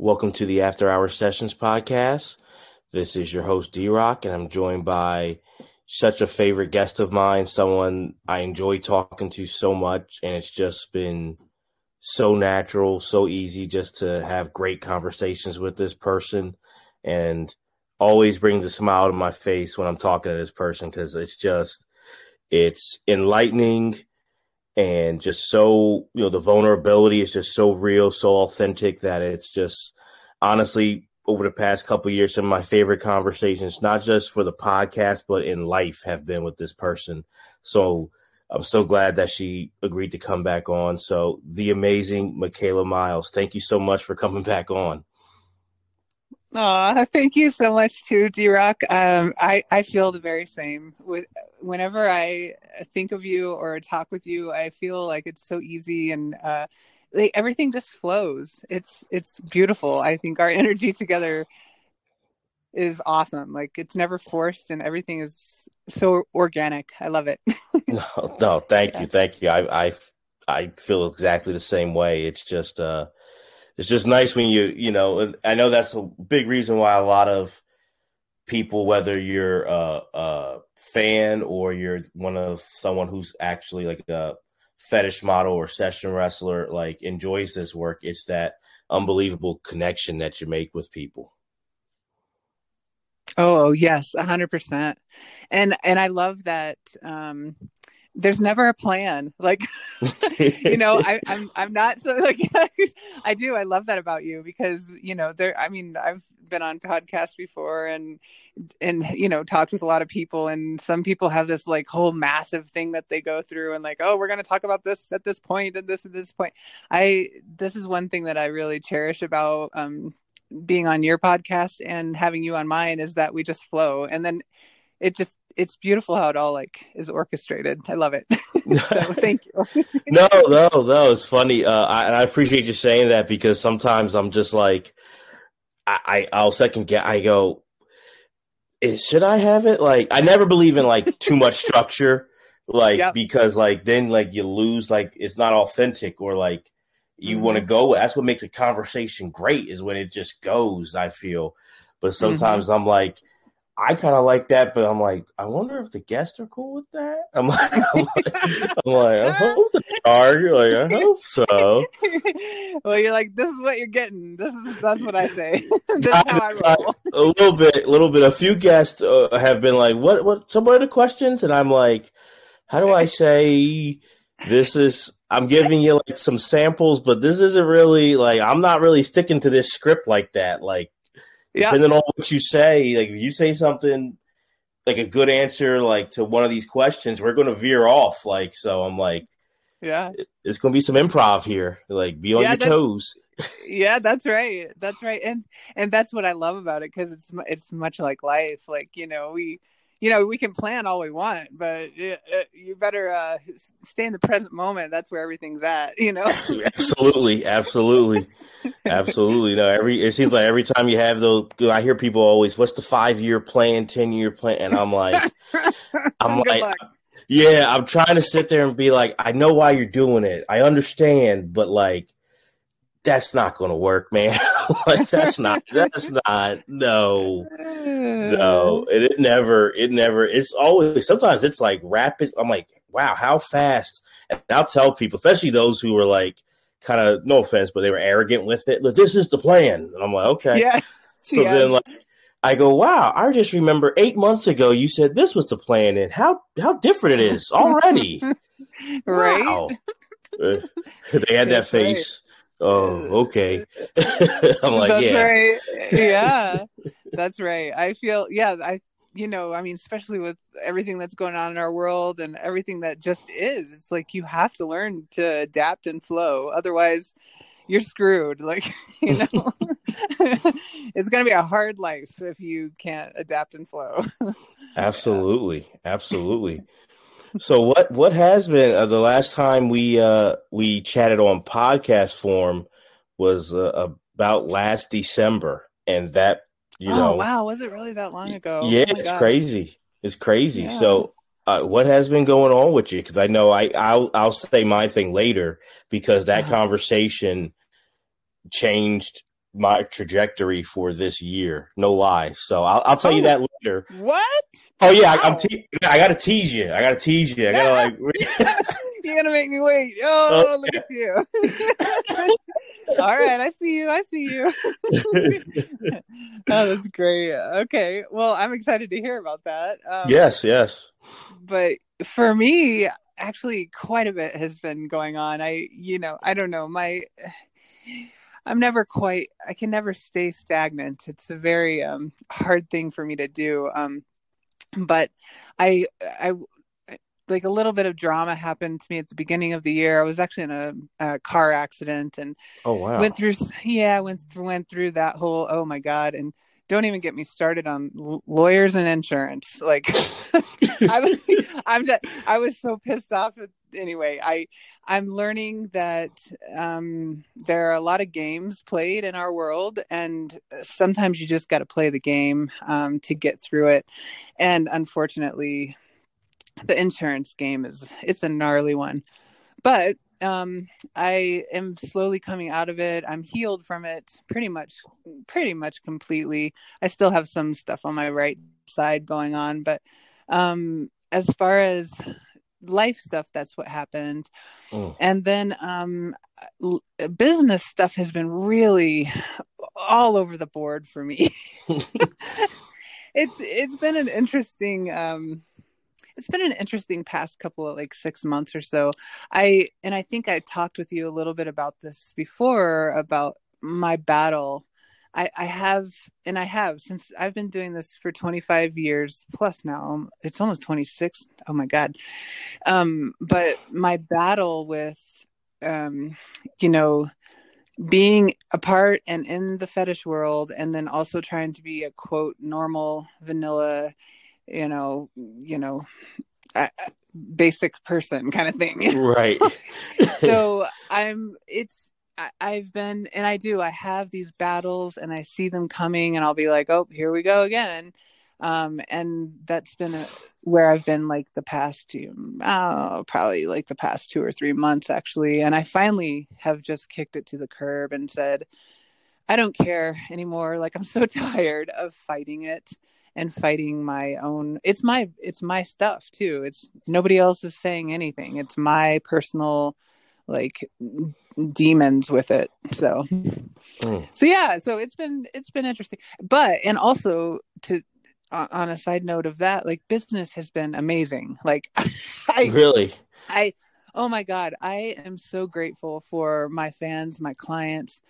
Welcome to the After Hour Sessions podcast. This is your host, D Rock, and I'm joined by such a favorite guest of mine, someone I enjoy talking to so much, and it's just been so natural, so easy just to have great conversations with this person, and always brings a smile to my face when I'm talking to this person because it's just it's enlightening and just so you know the vulnerability is just so real so authentic that it's just honestly over the past couple years some of my favorite conversations not just for the podcast but in life have been with this person. So i'm so glad that she agreed to come back on. So the amazing michaela miles thank you so much for coming back on Oh, thank you so much too, D Rock. Um, I, I feel the very same. With whenever I think of you or talk with you, I feel like it's so easy and uh, like, everything just flows. It's it's beautiful. I think our energy together is awesome. Like it's never forced and everything is so organic. I love it. no, no, thank yeah. you, thank you. I I I feel exactly the same way. It's just uh it's just nice when you you know i know that's a big reason why a lot of people whether you're a, a fan or you're one of someone who's actually like a fetish model or session wrestler like enjoys this work it's that unbelievable connection that you make with people. Oh yes 100% and and i love that um there's never a plan. Like you know I, i'm i'm not so like i do i love that about you because you know there i mean i've been on podcasts before and and you know talked with a lot of people and some people have this like whole massive thing that they go through and like oh we're going to talk about this at this point and this at this point. I this is one thing that i really cherish about um being on your podcast and having you on mine is that we just flow. And then it just it's beautiful how it all like is orchestrated. I love it. so thank you. no, no, no. It's funny, uh, I, and I appreciate you saying that because sometimes I'm just like, I, I will second guess. I go, is, should I have it? Like, I never believe in like too much structure, like yep. because like then like you lose like it's not authentic or like you mm-hmm. want to go. That's what makes a conversation great is when it just goes. I feel, but sometimes mm-hmm. I'm like I kind of like that, but I'm like, I wonder if the guests are cool with that. I'm like, I'm like, I'm like I hope they are. You're like, I hope so. well, you're like, this is what you're getting. This is that's what I say. this is how I roll. a little bit, a little bit. A few guests uh, have been like, what, what? Some of the questions, and I'm like, how do I say this is? I'm giving you like some samples, but this isn't really like I'm not really sticking to this script like that. Like yeah. depending on what you say, like if you say something like a good answer, like to one of these questions, we're going to veer off. Like, so I'm like, yeah, it's going to be some improv here. Like, be on yeah, your toes. yeah, that's right. That's right. And and that's what I love about it because it's it's much like life. Like you know, we you know, we can plan all we want, but you better uh, stay in the present moment. That's where everything's at, you know. absolutely, absolutely, absolutely. No, every it seems like every time you have those, I hear people always, "What's the five year plan, ten year plan?" And I'm like, I'm like, luck. yeah, I'm trying to sit there and be like, I know why you're doing it, I understand, but like, that's not going to work, man. like that's not that's not no no it, it, never it never it's always sometimes it's like rapid. I'm like wow how fast and I'll tell people especially those who were like kind of no offense but they were arrogant with it. Look, this is the plan, and I'm like okay yeah. So then like I go wow I just remember eight months ago you said this was the plan and how how different it is already. right. Wow. They had that face. Oh, okay. I'm like, that's yeah. right. Yeah, that's right. I feel, yeah, I, you know, I mean, especially with everything that's going on in our world and everything that just is, it's like you have to learn to adapt and flow. Otherwise, you're screwed. Like, you know, it's going to be a hard life if you can't adapt and flow. absolutely. Absolutely so what what has been uh, the last time we uh we chatted on podcast form was uh, about last December and that you oh, know wow was it really that long ago yeah oh it's God. crazy it's crazy yeah. so uh, what has been going on with you because I know I I'll I'll say my thing later because that uh-huh. conversation changed my trajectory for this year. No lie. So I'll, I'll tell oh, you that later. What? Oh yeah, wow. I, am te- I gotta tease you. I gotta tease you. I gotta like. You're gonna make me wait. Oh, oh look at you. All right, I see you. I see you. oh, that's great. Okay, well, I'm excited to hear about that. Um, yes, yes. But for me, actually, quite a bit has been going on. I, you know, I don't know. My, I'm never quite. I can never stay stagnant. It's a very um, hard thing for me to do. Um, but I, I like a little bit of drama happened to me at the beginning of the year. I was actually in a, a car accident and oh wow, went through yeah went went through that whole oh my god and don't even get me started on lawyers and insurance. Like I, I'm just, I was so pissed off. Anyway, I I'm learning that um, there are a lot of games played in our world, and sometimes you just got to play the game um, to get through it. And unfortunately, the insurance game is it's a gnarly one. But um i am slowly coming out of it. I'm healed from it pretty much pretty much completely. I still have some stuff on my right side going on but um as far as life stuff that's what happened oh. and then um business stuff has been really all over the board for me it's it's been an interesting um it's been an interesting past couple of like six months or so. I and I think I talked with you a little bit about this before about my battle. I, I have and I have since I've been doing this for 25 years plus now. It's almost 26. Oh my god. Um, but my battle with um, you know, being apart and in the fetish world and then also trying to be a quote normal vanilla you know, you know, basic person kind of thing. Right. so I'm, it's, I, I've been, and I do, I have these battles and I see them coming and I'll be like, oh, here we go again. Um, and that's been a, where I've been like the past two, oh, probably like the past two or three months actually. And I finally have just kicked it to the curb and said, I don't care anymore. Like I'm so tired of fighting it and fighting my own it's my it's my stuff too it's nobody else is saying anything it's my personal like demons with it so. Mm. so yeah so it's been it's been interesting. But and also to on a side note of that like business has been amazing. Like i really? I oh my god i am so grateful for my fans my clients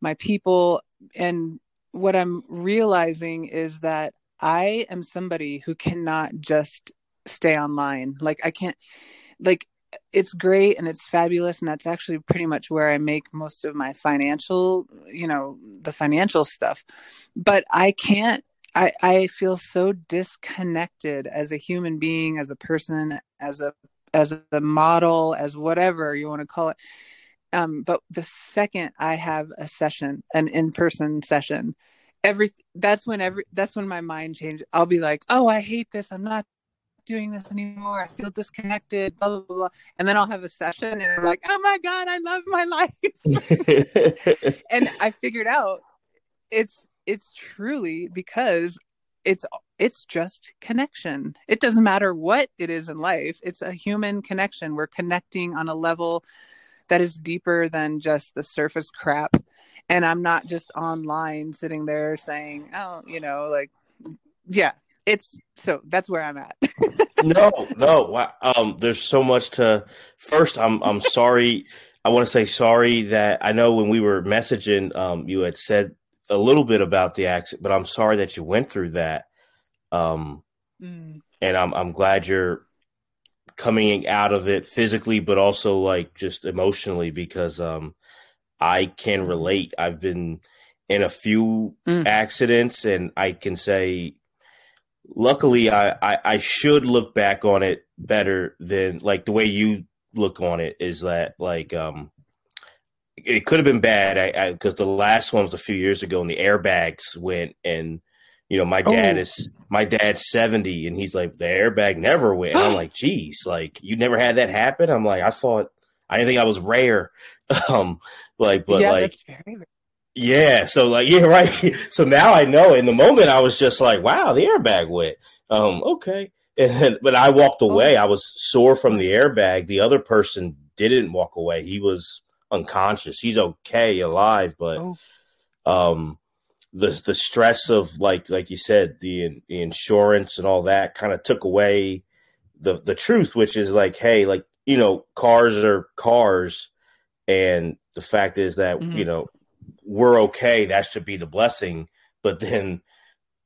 my people. And what i'm realizing is that I am somebody who cannot just stay online. Like I can't like it's great and it's fabulous and that's actually pretty much where I make most of my financial, you know, the financial stuff. But I can't I I feel so disconnected as a human being, as a person, as a as a model, as whatever you want to call it. Um, but the second I have a session, an in-person session, every that's when every that's when my mind changes. I'll be like, oh, I hate this. I'm not doing this anymore. I feel disconnected. Blah blah blah. And then I'll have a session, and I'm like, oh my god, I love my life. and I figured out it's it's truly because it's it's just connection. It doesn't matter what it is in life. It's a human connection. We're connecting on a level that is deeper than just the surface crap and I'm not just online sitting there saying, oh, you know, like, yeah, it's so that's where I'm at. no, no, um, there's so much to. First, I'm I'm sorry. I want to say sorry that I know when we were messaging, um, you had said a little bit about the accident, but I'm sorry that you went through that. Um, mm. and I'm I'm glad you're coming out of it physically, but also like just emotionally because um, I can relate. I've been in a few mm. accidents, and I can say, luckily, I, I, I should look back on it better than like the way you look on it is that like um it could have been bad. I because the last one was a few years ago and the airbags went and you know my dad oh. is my dad's 70 and he's like the airbag never went. And i'm like geez like you never had that happen? I'm like i thought i didn't think i was rare. Um like, but yeah, like, Yeah, so like yeah, right. So now I know. In the moment, I was just like, "Wow, the airbag went." Um, okay, and then, but I walked oh. away. I was sore from the airbag. The other person didn't walk away. He was unconscious. He's okay, alive, but oh. um, the the stress of like like you said, the, the insurance and all that kind of took away the the truth, which is like, hey, like you know, cars are cars, and the fact is that mm-hmm. you know we're okay. That should be the blessing. But then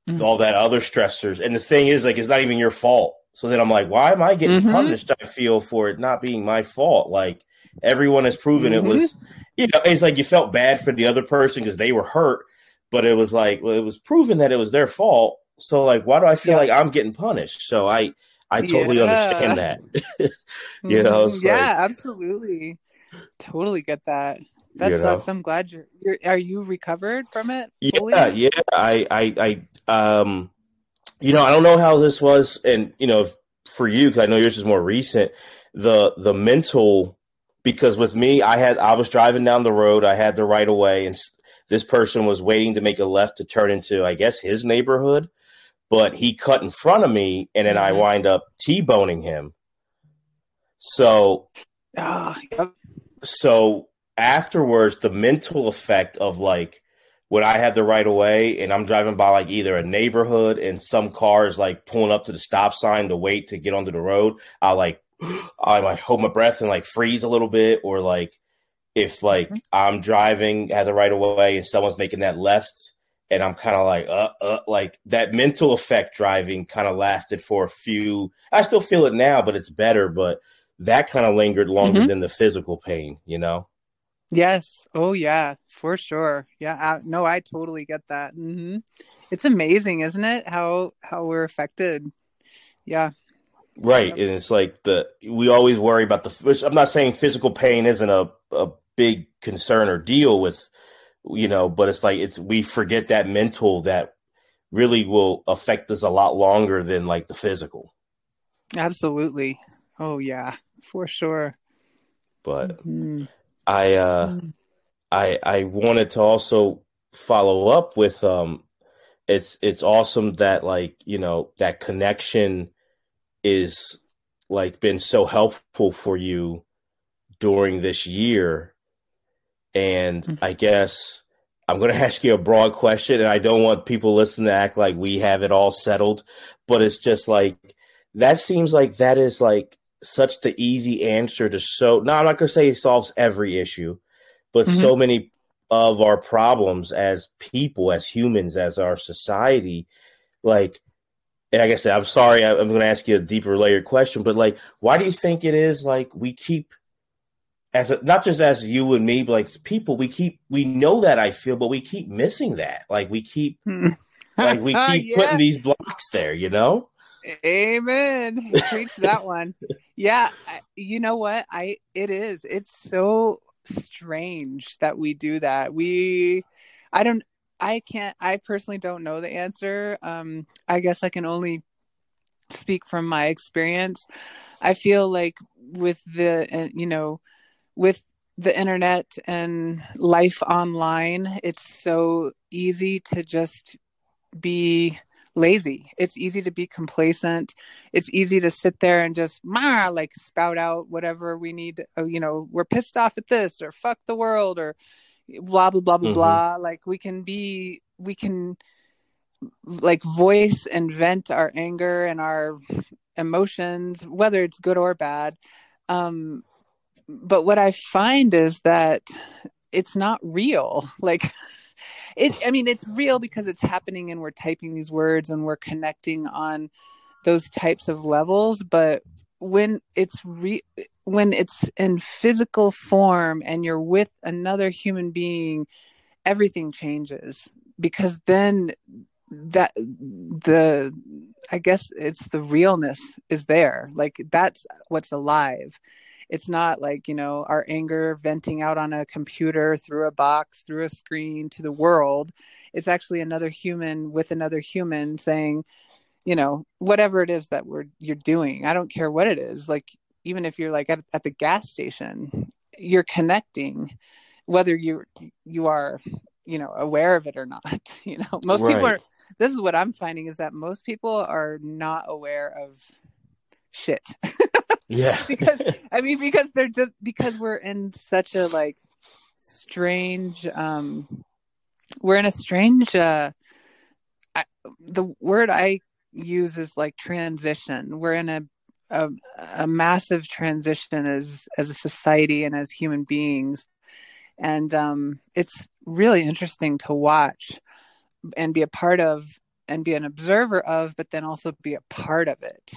mm-hmm. all that other stressors, and the thing is, like, it's not even your fault. So then I'm like, why am I getting mm-hmm. punished? I feel for it not being my fault. Like everyone has proven it was, mm-hmm. you know, it's like you felt bad for the other person because they were hurt, but it was like, well, it was proven that it was their fault. So like, why do I feel yeah. like I'm getting punished? So I, I totally yeah. understand that. you know, mm-hmm. yeah, like, absolutely, totally get that. That you sucks. Know? I'm glad you're, you're. Are you recovered from it? Fully? Yeah, yeah. I, I, I, um, you know, I don't know how this was, and you know, for you, because I know yours is more recent. The the mental, because with me, I had I was driving down the road, I had the right of way, and this person was waiting to make a left to turn into, I guess, his neighborhood, but he cut in front of me, and then mm-hmm. I wind up t-boning him. So, uh, yep. so afterwards, the mental effect of like when I had the right of way and I'm driving by like either a neighborhood and some cars like pulling up to the stop sign to wait to get onto the road, I like I like hold my breath and like freeze a little bit, or like if like mm-hmm. I'm driving at the right of way and someone's making that left and I'm kind of like uh uh like that mental effect driving kind of lasted for a few. I still feel it now, but it's better. But that kind of lingered longer mm-hmm. than the physical pain, you know. Yes. Oh, yeah, for sure. Yeah. I, no, I totally get that. Mm-hmm. It's amazing, isn't it? How how we're affected. Yeah. Right, and it's like the we always worry about the. I'm not saying physical pain isn't a a big concern or deal with, you know, but it's like it's we forget that mental that really will affect us a lot longer than like the physical. Absolutely. Oh yeah, for sure. But mm-hmm. I uh, mm. I I wanted to also follow up with um, it's it's awesome that like you know that connection is like been so helpful for you during this year, and mm-hmm. I guess. I'm going to ask you a broad question, and I don't want people listening to act like we have it all settled, but it's just like that seems like that is like such the easy answer to so now I'm not gonna say it solves every issue, but mm-hmm. so many of our problems as people, as humans, as our society, like and like I said, I'm sorry, I'm going to ask you a deeper layered question, but like, why do you think it is like we keep, as a, not just as you and me, but like people, we keep, we know that I feel, but we keep missing that. Like we keep, like we keep yeah. putting these blocks there, you know? Amen. Preach that one. Yeah, you know what? I it is. It's so strange that we do that. We I don't I can't I personally don't know the answer. Um I guess I can only speak from my experience. I feel like with the you know with the internet and life online, it's so easy to just be lazy. It's easy to be complacent. It's easy to sit there and just ma like spout out whatever we need. Uh, you know, we're pissed off at this or fuck the world or blah blah blah blah mm-hmm. blah. Like we can be, we can like voice and vent our anger and our emotions, whether it's good or bad. Um, but what I find is that it's not real. Like it i mean it's real because it's happening and we're typing these words and we're connecting on those types of levels but when it's re- when it's in physical form and you're with another human being everything changes because then that the i guess it's the realness is there. Like that's what's alive it's not like you know our anger venting out on a computer through a box through a screen to the world. It's actually another human with another human saying you know whatever it is that we're you're doing i don't care what it is. Like even if you're like at, at the gas station you're connecting whether you you are you know aware of it or not you know. Most right. people are this is what i'm finding is that most people are not aware of shit yeah. Because i mean because they're just because we're in such a like strange um we're in a strange uh I, the word i use is like transition. We're in a a, a massive transition as as a society and as human beings. And um, it's really interesting to watch and be a part of and be an observer of but then also be a part of it.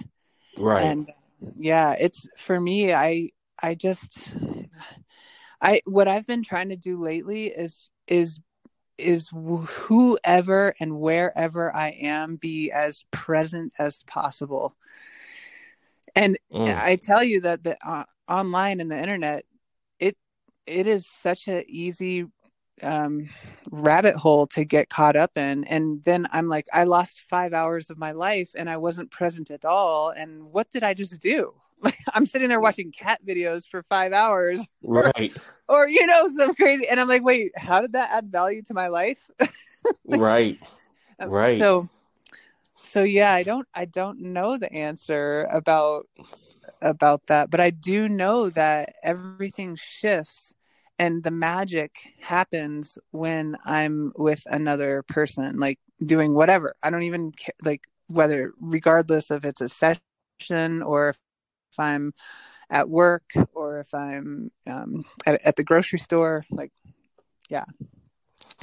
Right. And yeah it's for me i i just i what i've been trying to do lately is is is whoever and wherever i am be as present as possible and mm. i tell you that the uh, online and the internet it it is such a easy um, rabbit hole to get caught up in. And then I'm like, I lost five hours of my life and I wasn't present at all. And what did I just do? Like I'm sitting there watching cat videos for five hours, right? Or, or you know, some crazy. And I'm like, wait, how did that add value to my life? like, right, um, right. So, so yeah, I don't, I don't know the answer about about that, but I do know that everything shifts and the magic happens when i'm with another person like doing whatever. I don't even care like whether regardless if it's a session or if i'm at work or if i'm um, at, at the grocery store like yeah.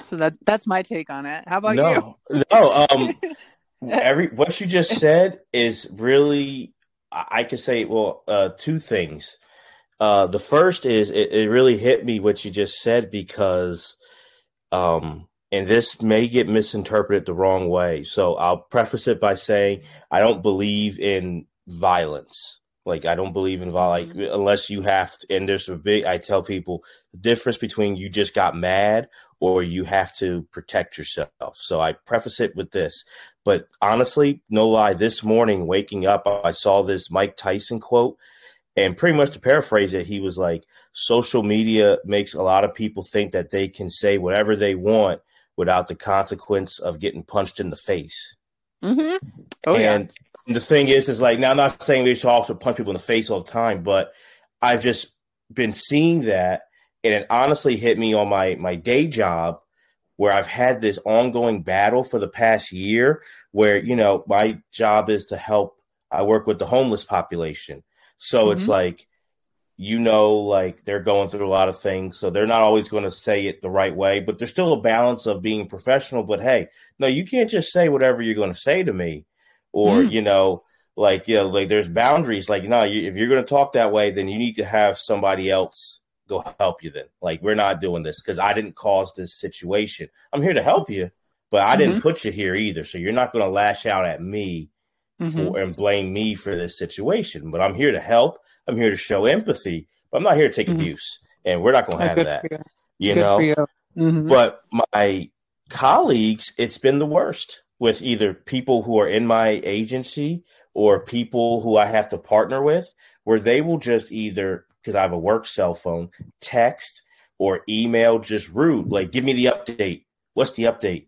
So that that's my take on it. How about no, you? no um every what you just said is really i could say well uh two things uh, the first is it, it, really hit me what you just said because, um, and this may get misinterpreted the wrong way. So I'll preface it by saying I don't believe in violence. Like I don't believe in violence like, unless you have to. And there's a big. I tell people the difference between you just got mad or you have to protect yourself. So I preface it with this. But honestly, no lie, this morning waking up, I saw this Mike Tyson quote and pretty much to paraphrase it, he was like, social media makes a lot of people think that they can say whatever they want without the consequence of getting punched in the face. Mm-hmm. Oh, and yeah. the thing is, is like, now I'm not saying we should also punch people in the face all the time, but I've just been seeing that. And it honestly hit me on my, my day job where I've had this ongoing battle for the past year where, you know, my job is to help, I work with the homeless population. So mm-hmm. it's like, you know, like they're going through a lot of things. So they're not always going to say it the right way, but there's still a balance of being professional. But hey, no, you can't just say whatever you're going to say to me. Or, mm. you know, like, you know, like there's boundaries. Like, no, you, if you're going to talk that way, then you need to have somebody else go help you then. Like, we're not doing this because I didn't cause this situation. I'm here to help you, but I mm-hmm. didn't put you here either. So you're not going to lash out at me mm-hmm. for and blame me for this situation. But I'm here to help. I'm here to show empathy. But I'm not here to take mm-hmm. abuse, and we're not going to have that. You. you know. You. Mm-hmm. But my colleagues, it's been the worst with either people who are in my agency or people who I have to partner with, where they will just either because I have a work cell phone, text or email just rude, like give me the update. What's the update?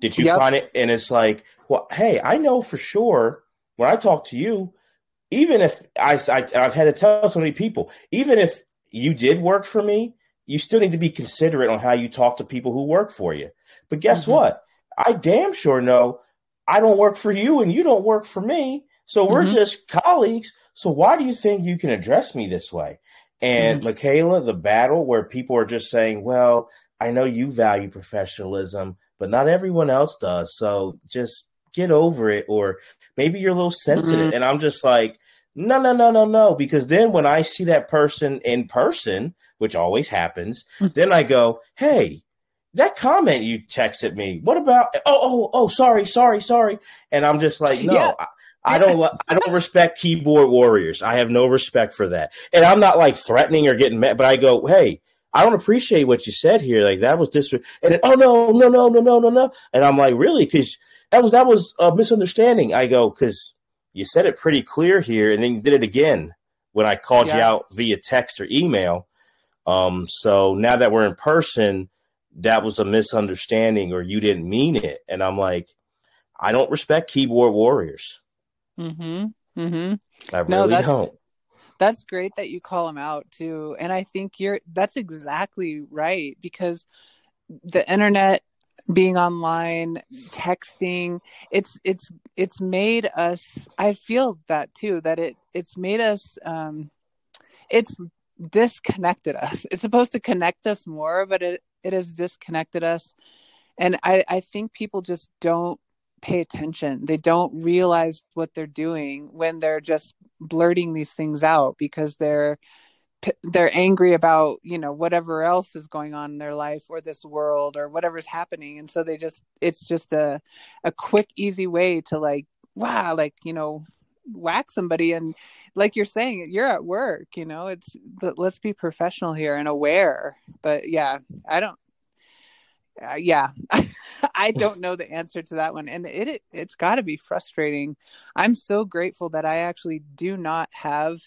Did you yep. find it? And it's like, well, hey, I know for sure when I talk to you, even if I, I I've had to tell so many people, even if you did work for me, you still need to be considerate on how you talk to people who work for you. But guess mm-hmm. what? I damn sure know I don't work for you and you don't work for me. So we're mm-hmm. just colleagues. So why do you think you can address me this way? And mm-hmm. Michaela, the battle where people are just saying, well, I know you value professionalism, but not everyone else does. So just get over it or maybe you're a little sensitive mm-hmm. and i'm just like no no no no no because then when i see that person in person which always happens mm-hmm. then i go hey that comment you texted me what about oh oh oh sorry sorry sorry and i'm just like no yeah. I, I don't I don't respect keyboard warriors. I have no respect for that. And I'm not like threatening or getting mad, but I go, "Hey, I don't appreciate what you said here. Like that was this and then, oh no, no, no, no, no, no, no. And I'm like, "Really?" cuz that was that was a misunderstanding. I go because you said it pretty clear here, and then you did it again when I called yeah. you out via text or email. Um, so now that we're in person, that was a misunderstanding or you didn't mean it. And I'm like, I don't respect keyboard warriors. Mm-hmm. Mm-hmm. I really no, don't. That's great that you call them out too. And I think you're that's exactly right because the internet being online texting it's it's it's made us i feel that too that it it's made us um it's disconnected us. It's supposed to connect us more but it it has disconnected us. And i i think people just don't pay attention. They don't realize what they're doing when they're just blurting these things out because they're they're angry about you know whatever else is going on in their life or this world or whatever's happening. And so they just it's just a a quick easy way to like wow like you know whack somebody. And like you're saying you're at work you know it's let's be professional here and aware. But yeah i don't uh, yeah i don't know the answer to that one. And it, it it's got to be frustrating. I'm so grateful that i actually do not have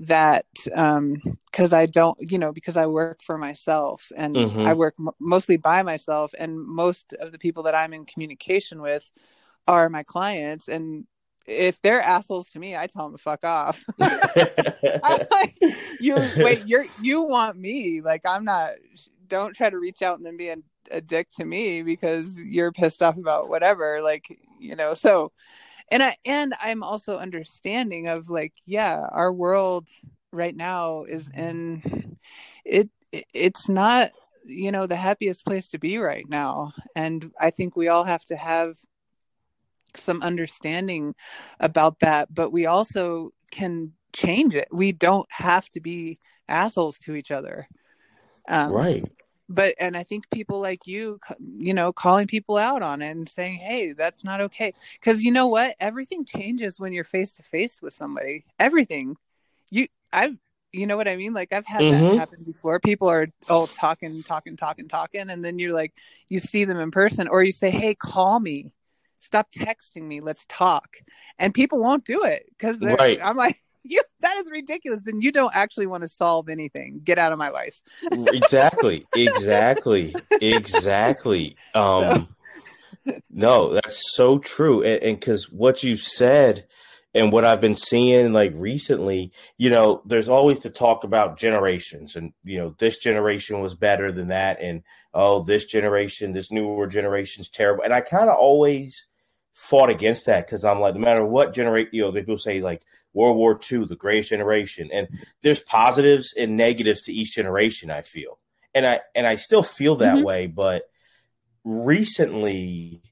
that um because i don't you know because i work for myself and mm-hmm. i work m- mostly by myself and most of the people that i'm in communication with are my clients and if they're assholes to me i tell them to fuck off like, you wait you're you want me like i'm not don't try to reach out and then be a, a dick to me because you're pissed off about whatever like you know so and i and i'm also understanding of like yeah our world right now is in it it's not you know the happiest place to be right now. And i think we all have to have some understanding about that but we also can change it. We don't have to be assholes to each other. Um, right but and i think people like you you know calling people out on it and saying hey that's not okay. Because you know what? Everything changes when you're face to face with somebody. Everything. You i've you know what i mean? Like i've had mm-hmm. that happen before. People are all talking talking talking talking and then you're like you see them in person or you say hey call me. Stop texting me. Let's talk. And people won't do it because right. i'm like you that is ridiculous. Then you don't actually want to solve anything. Get out of my life. exactly. Exactly. Exactly. Um so. no, that's so true. And because what you said and what I've been seeing like recently, you know, there's always to talk about generations and you know, this generation was better than that and oh, this generation, this newer generation's terrible. And I kind of always fought against that because I'm like, no matter what generation, you know, people say like World War II, the greatest generation, and there's positives and negatives to each generation. I feel, and I and I still feel that mm-hmm. way, but recently,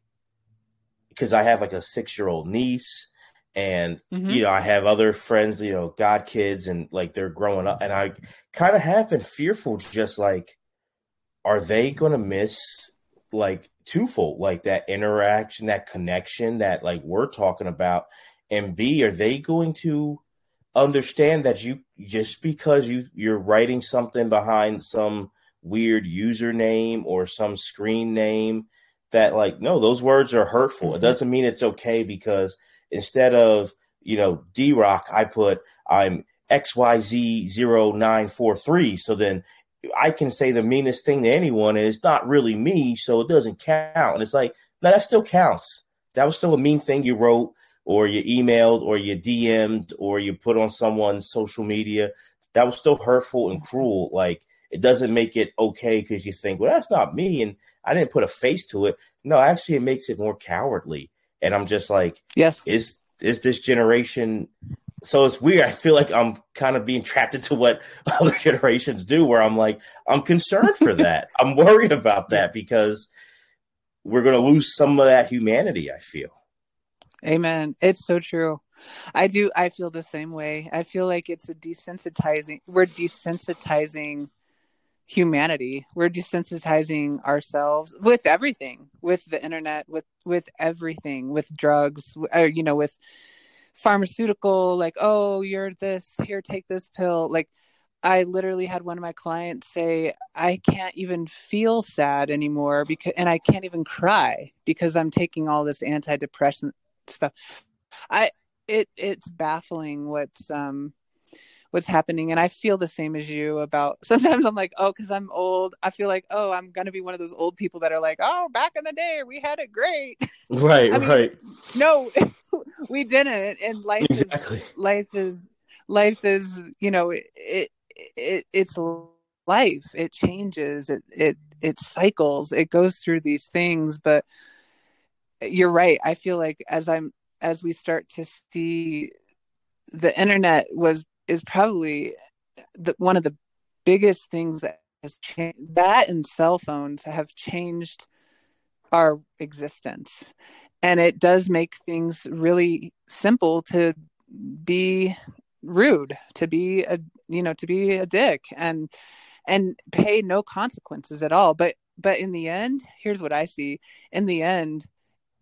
because I have like a six year old niece, and mm-hmm. you know I have other friends, you know, god kids, and like they're growing up, and I kind of have been fearful, just like, are they going to miss like twofold, like that interaction, that connection that like we're talking about and B, are they going to understand that you just because you you're writing something behind some weird username or some screen name that like no those words are hurtful. It mm-hmm. doesn't mean it's okay because instead of you know d rock i put i'm xyz0943 so then i can say the meanest thing to anyone and it's not really me so it doesn't count. And it's like no that still counts. That was still a mean thing you wrote or you emailed or you DM'd or you put on someone's social media, that was still hurtful and cruel. Like it doesn't make it okay because you think, well, that's not me, and I didn't put a face to it. No, actually, it makes it more cowardly. And I'm just like, yes, is is this generation? So it's weird. I feel like I'm kind of being trapped into what other generations do, where I'm like, I'm concerned for that. I'm worried about that because we're going to lose some of that humanity. I feel. Amen. It's so true. I do. I feel the same way. I feel like it's a desensitizing. We're desensitizing humanity. We're desensitizing ourselves with everything, with the internet, with with everything, with drugs. Or, uh, you know, with pharmaceutical. Like, oh, you're this. Here, take this pill. Like, I literally had one of my clients say, I can't even feel sad anymore because, and I can't even cry because I'm taking all this antidepressant stuff. I it it's baffling what's um what's happening and i feel the same as you about sometimes i'm like oh because i'm old i feel like oh i'm gonna be one of those old people that are like oh back in the day we had it great. Right mean, right. no we didn't and life exactly. is life is life is you know it, it, it it's life. It changes. It it it cycles. It goes through these things but you're right. I feel like as i'm as we start to see the internet was is probably the, one of the biggest things that has changed that and cell phones have changed our existence. And it does make things really simple to be rude to be a you know to be a dick and and pay no consequences at all. But but in the end here's what i see. In the end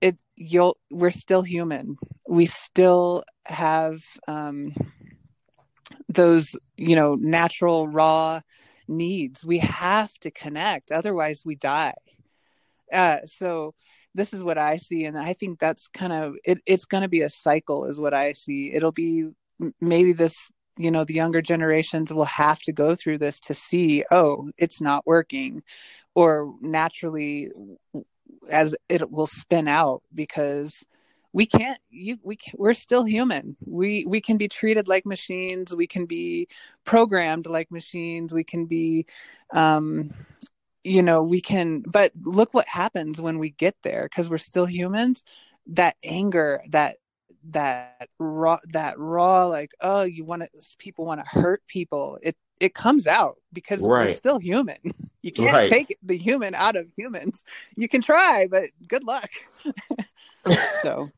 it you'll we're still human. We still have um those you know natural raw needs. We have to connect otherwise we die. Uh so this is what i see and i think that's kind of it, it's going to be a cycle is what i see. It'll be maybe this you know the younger generations will have to go through this to see oh it's not working or naturally as it will spin out because we can't you we can, we're still human. We we can be treated like machines. We can be programmed like machines. We can be um you know we can but look what happens when we get there because we're still humans. That anger that that raw that raw like oh you want to people want to hurt people. It it comes out because right. we're still human. You can't right. take the human out of humans. You can try but good luck. So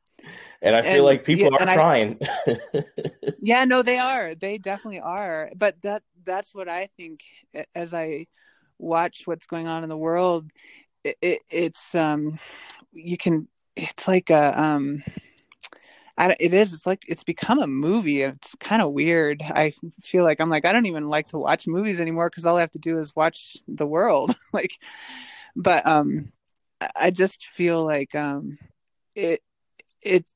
and i feel and, like people yeah, are trying I, yeah no they are. They definitely are. But that that's what i think as i watch what's going on in the world it, it, it's um you can it's like a um I, it is. It's like it's become a movie. It's kind of weird. I feel like I'm like I don't even like to watch movies anymore because all I have to do is watch the world. like, but um, I just feel like um, it it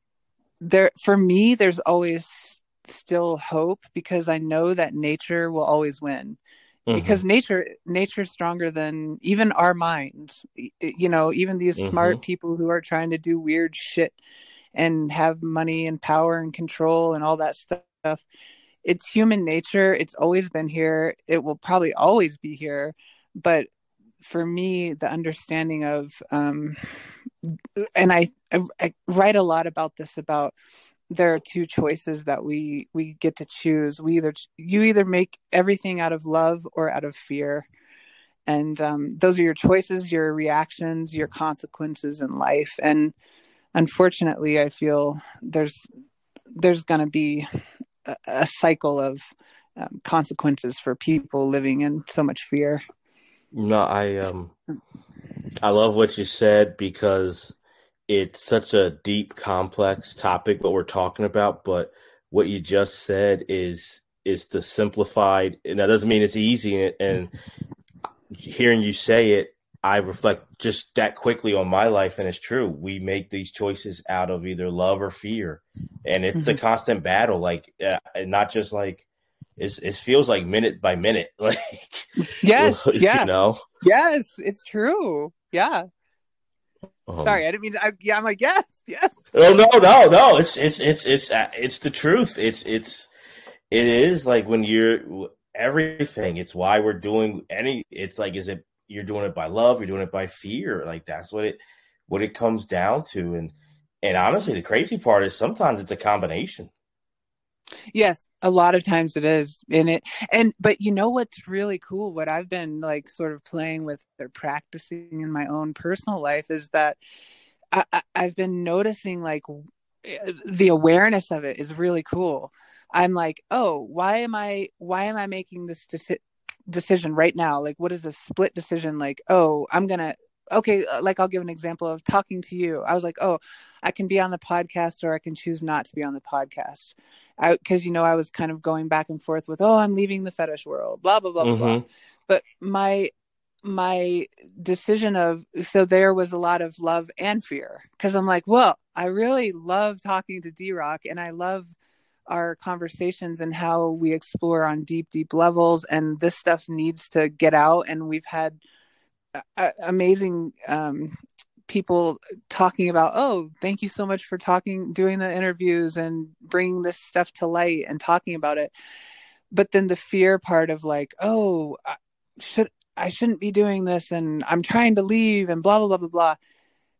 there for me. There's always still hope because I know that nature will always win. Mm-hmm. because nature nature's stronger than even our minds you know even these mm-hmm. smart people who are trying to do weird shit and have money and power and control and all that stuff. It's human nature. It's always been here. It will probably always be here. But for me, the understanding of, um, and I, I, I write a lot about this about there are two choices that we we get to choose we either you either make everything out of love or out of fear and um, those are your choices your reactions your consequences in life and unfortunately i feel there's there's going to be a, a, cycle of um, consequences for people living in so much fear. No i um i love what you said because it's such a deep complex topic what we're talking about but what you just said is is the simplified and that doesn't mean it's easy and hearing you say it I reflect just that quickly on my life, and it's true. We make these choices out of either love or fear, and it's mm-hmm. a constant battle. Like, uh, not just like it's, it feels like minute by minute. Like, yes, yeah, you know, yes, it's true. Yeah. Um, Sorry, I didn't mean to. I, yeah, I'm like, yes, yes. Oh no, no, no! It's it's it's it's uh, it's the truth. It's it's it is like when you're everything. It's why we're doing any. It's like, is it you're doing it by love, you're doing it by fear. Like that's what it what it comes down to. And and honestly, the crazy part is sometimes it's a combination. Yes, a lot of times it is in it. And but you know what's really cool? What I've been like sort of playing with or practicing in my own personal life is that I, I, I've been noticing like the awareness of it is really cool. I'm like, oh, why am I why am I making this deci- decision right now? Like what is a split decision? Like oh i'm gonna okay uh, like i'll give an example of talking to you. I was like oh i can be on the podcast or i can choose not to be on the podcast. Because you know i was kind of going back and forth with oh i'm leaving the fetish world blah blah blah mm-hmm. blah. But my my decision of so there was a lot of love and fear. Because i'm like well i really love talking to d rock and i love our conversations and how we explore on deep deep levels and this stuff needs to get out. And we've had uh, amazing um, people talking about oh thank you so much for talking doing the interviews and bringing this stuff to light and talking about it. But then the fear part of like oh should i shouldn't be doing this and i'm trying to leave and blah blah blah blah blah.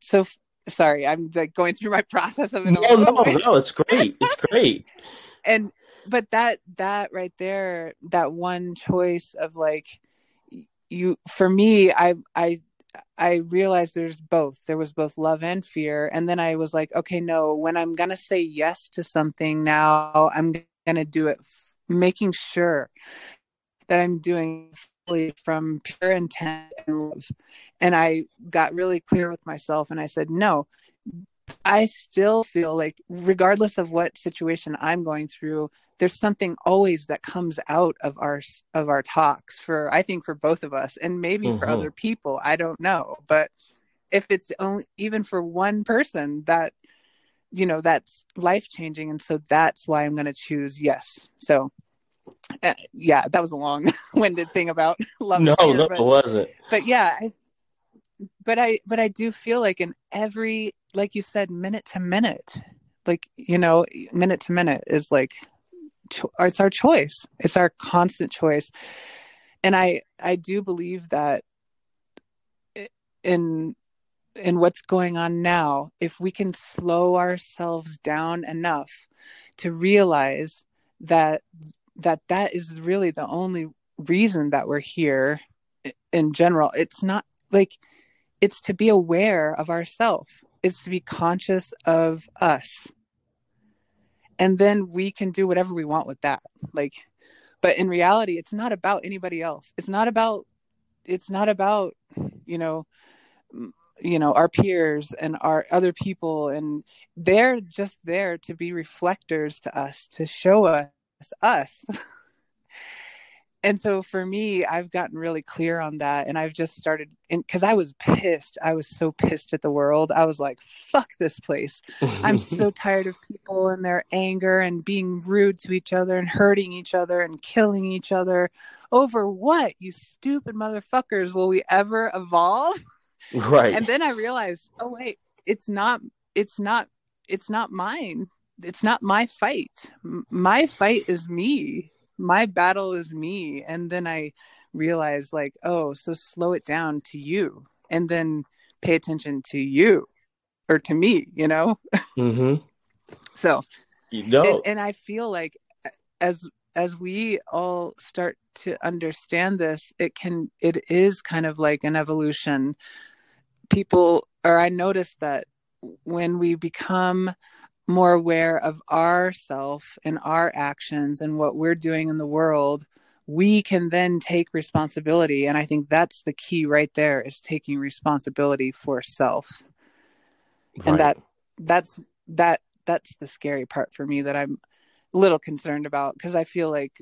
So sorry i'm like going through my process of it no no no it's great it's great and but that that right there that one choice of like you for me i i I realized there's both. There was both love and fear. And then I was like, okay, no, when I'm going to say yes to something now, I'm going to do it, f- making sure that I'm doing from pure intent and love. And I got really clear with myself and I said, no, I still feel like, regardless of what situation I'm going through, there's something always that comes out of our of our talks. For I think for both of us, and maybe mm-hmm. for other people, I don't know. But if it's only even for one person, that you know that's life changing, and so that's why I'm going to choose yes. So uh, yeah, that was a long winded thing about love. No, no, but, it wasn't. But yeah, I, but I but I do feel like in every like you said minute to minute like you know minute to minute is like cho- it's our choice it's our constant choice and i i do believe that in in what's going on now if we can slow ourselves down enough to realize that that that is really the only reason that we're here in general. It's not like it's to be aware of ourself. It's to be conscious of us. And then we can do whatever we want with that. Like but in reality it's not about anybody else. It's not about it's not about you know you know our peers and our other people. And they're just there to be reflectors to us to show us us. And so for me i've gotten really clear on that and i've just started because i was pissed. I was so pissed at the world. I was like fuck this place. I'm so tired of people and their anger and being rude to each other and hurting each other and killing each other over what you stupid motherfuckers will we ever evolve? Right. And then i realized oh wait it's not it's not it's not mine it's not my fight. My fight is me. My battle is me. And then i realize like oh so slow it down to you. And then pay attention to you or to me you know? Mm-hmm. so you know and, and i feel like as as we all start to understand this it can it is kind of like an evolution. People or i notice that when we become more aware of ourself and our actions and what we're doing in the world we can then take responsibility and i think that's the key right there is taking responsibility for self right. and that that's that that's the scary part for me that i'm a little concerned about because i feel like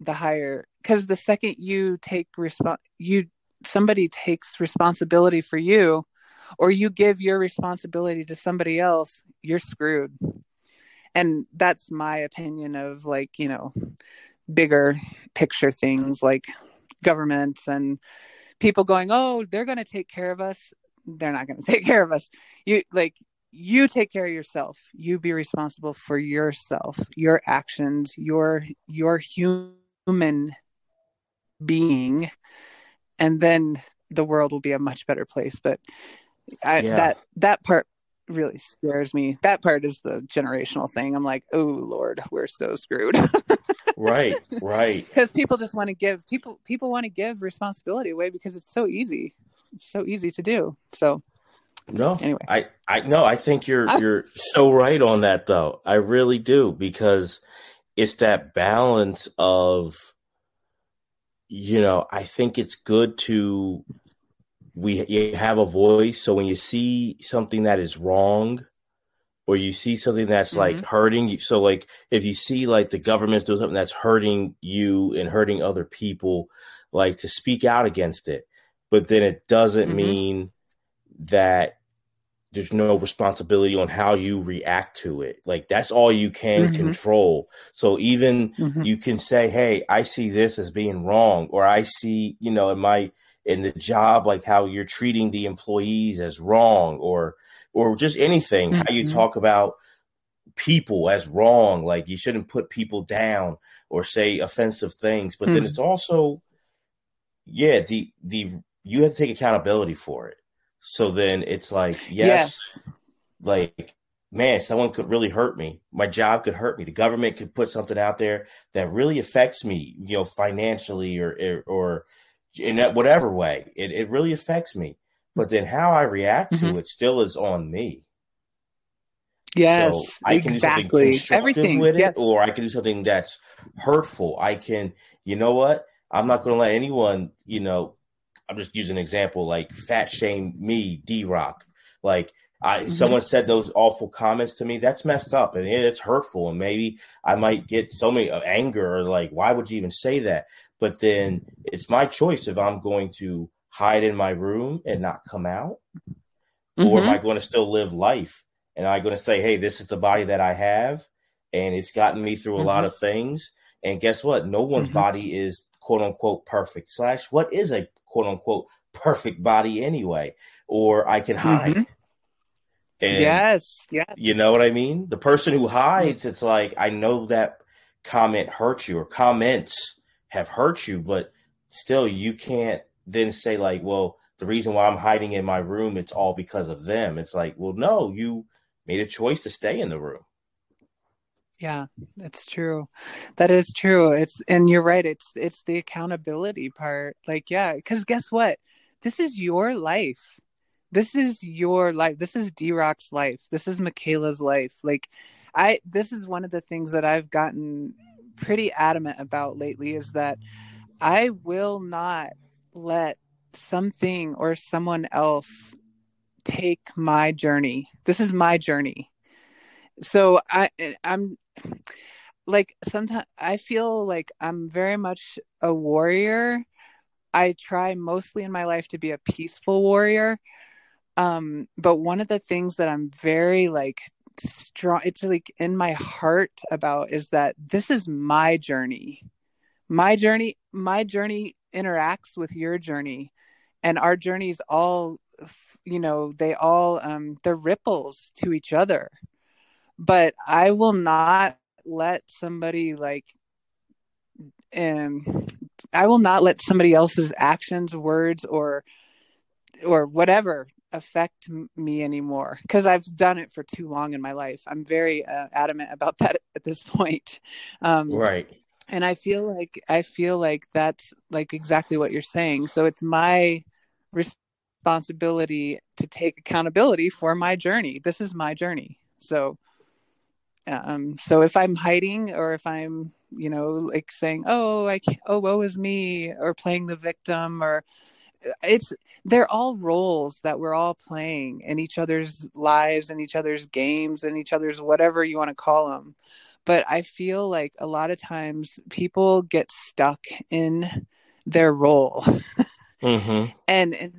the higher because the second you take response you somebody takes responsibility for you or you give your responsibility to somebody else, you're screwed. And that's my opinion of like, you know, bigger picture things like governments and people going, "Oh, they're going to take care of us." They're not going to take care of us. You like you take care of yourself. You be responsible for yourself, your actions, your your human being and then the world will be a much better place but I, yeah. that that part really scares me. That part is the generational thing. I'm like, oh Lord, we're so screwed. right, right. Because people just want to give people people want to give responsibility away because it's so easy. It's so easy to do. So no, anyway, I I no, I think you're ah. you're so right on that though. I really do because it's that balance of you know i think it's good to we you have a voice. So when you see something that is wrong, or you see something that's mm-hmm. like hurting you, so like if you see like the government's doing something that's hurting you and hurting other people, like to speak out against it. But then it doesn't mm-hmm. mean that there's no responsibility on how you react to it. Like that's all you can mm-hmm. control. So even mm-hmm. you can say, "Hey, I see this as being wrong," or "I see, you know, in my in the job like how you're treating the employees as wrong," or or just anything mm-hmm. how you mm-hmm. talk about people as wrong. Like you shouldn't put people down or say offensive things. But then mm-hmm. it's also, yeah, the the you have to take accountability for it. So then it's like, yes, yes. like, man, someone could really hurt me. My job could hurt me. The government could put something out there that really affects me, you know, financially or, or, or in that whatever way. It, it really affects me. But then how I react mm-hmm. to it still is on me. Yes, so I can exactly. do something Everything with it, yes. or I can do something that's hurtful. I can, you know what? I'm not going to let anyone, you know, I'm just using an example like fat shame me, D Rock. Like I mm-hmm. someone said those awful comments to me, that's messed up and it's hurtful. And maybe I might get so many uh, anger or like, why would you even say that? But then it's my choice if I'm going to hide in my room and not come out, mm-hmm. or am I going to still live life? And am I going to say, hey, this is the body that I have, and it's gotten me through a mm-hmm. lot of things. And guess what? No one's mm-hmm. body is quote unquote perfect. Slash, what is a quote unquote perfect body anyway, or I can hide. Mm-hmm. And yes, yes. You know what I mean? The person who hides, it's like I know that comment hurts you or comments have hurt you, but still you can't then say like, well, the reason why I'm hiding in my room, it's all because of them. It's like, well, no, you made a choice to stay in the room. Yeah, that's true. That is true. It's and you're right. It's it's the accountability part. Like, yeah, because guess what? This is your life. This is your life. This is D Rock's life. This is Michaela's life. Like, I this is one of the things that I've gotten pretty adamant about lately is that I will not let something or someone else take my journey. This is my journey. So I I'm like sometimes I feel like I'm very much a warrior. I try mostly in my life to be a peaceful warrior. Um, but one of the things that I'm very like strong, it's like in my heart about is that this is my journey. My journey, my journey interacts with your journey, and our journeys all, you know, they all, um, they're ripples to each other but I will not let somebody like um I will not let somebody else's actions, words or or whatever affect me anymore because I've done it for too long in my life. I'm very uh, adamant about that at this point. Um, right. And I feel like I feel like that's like exactly what you're saying. So it's my responsibility to take accountability for my journey. This is my journey. So um, so if I'm hiding or if I'm, you know, like saying, "Oh, I can't," "Oh, woe is me," or playing the victim, or it's they're all roles that we're all playing in each other's lives and each other's games and each other's whatever you want to call them. But I feel like a lot of times people get stuck in their role, mm-hmm. and, and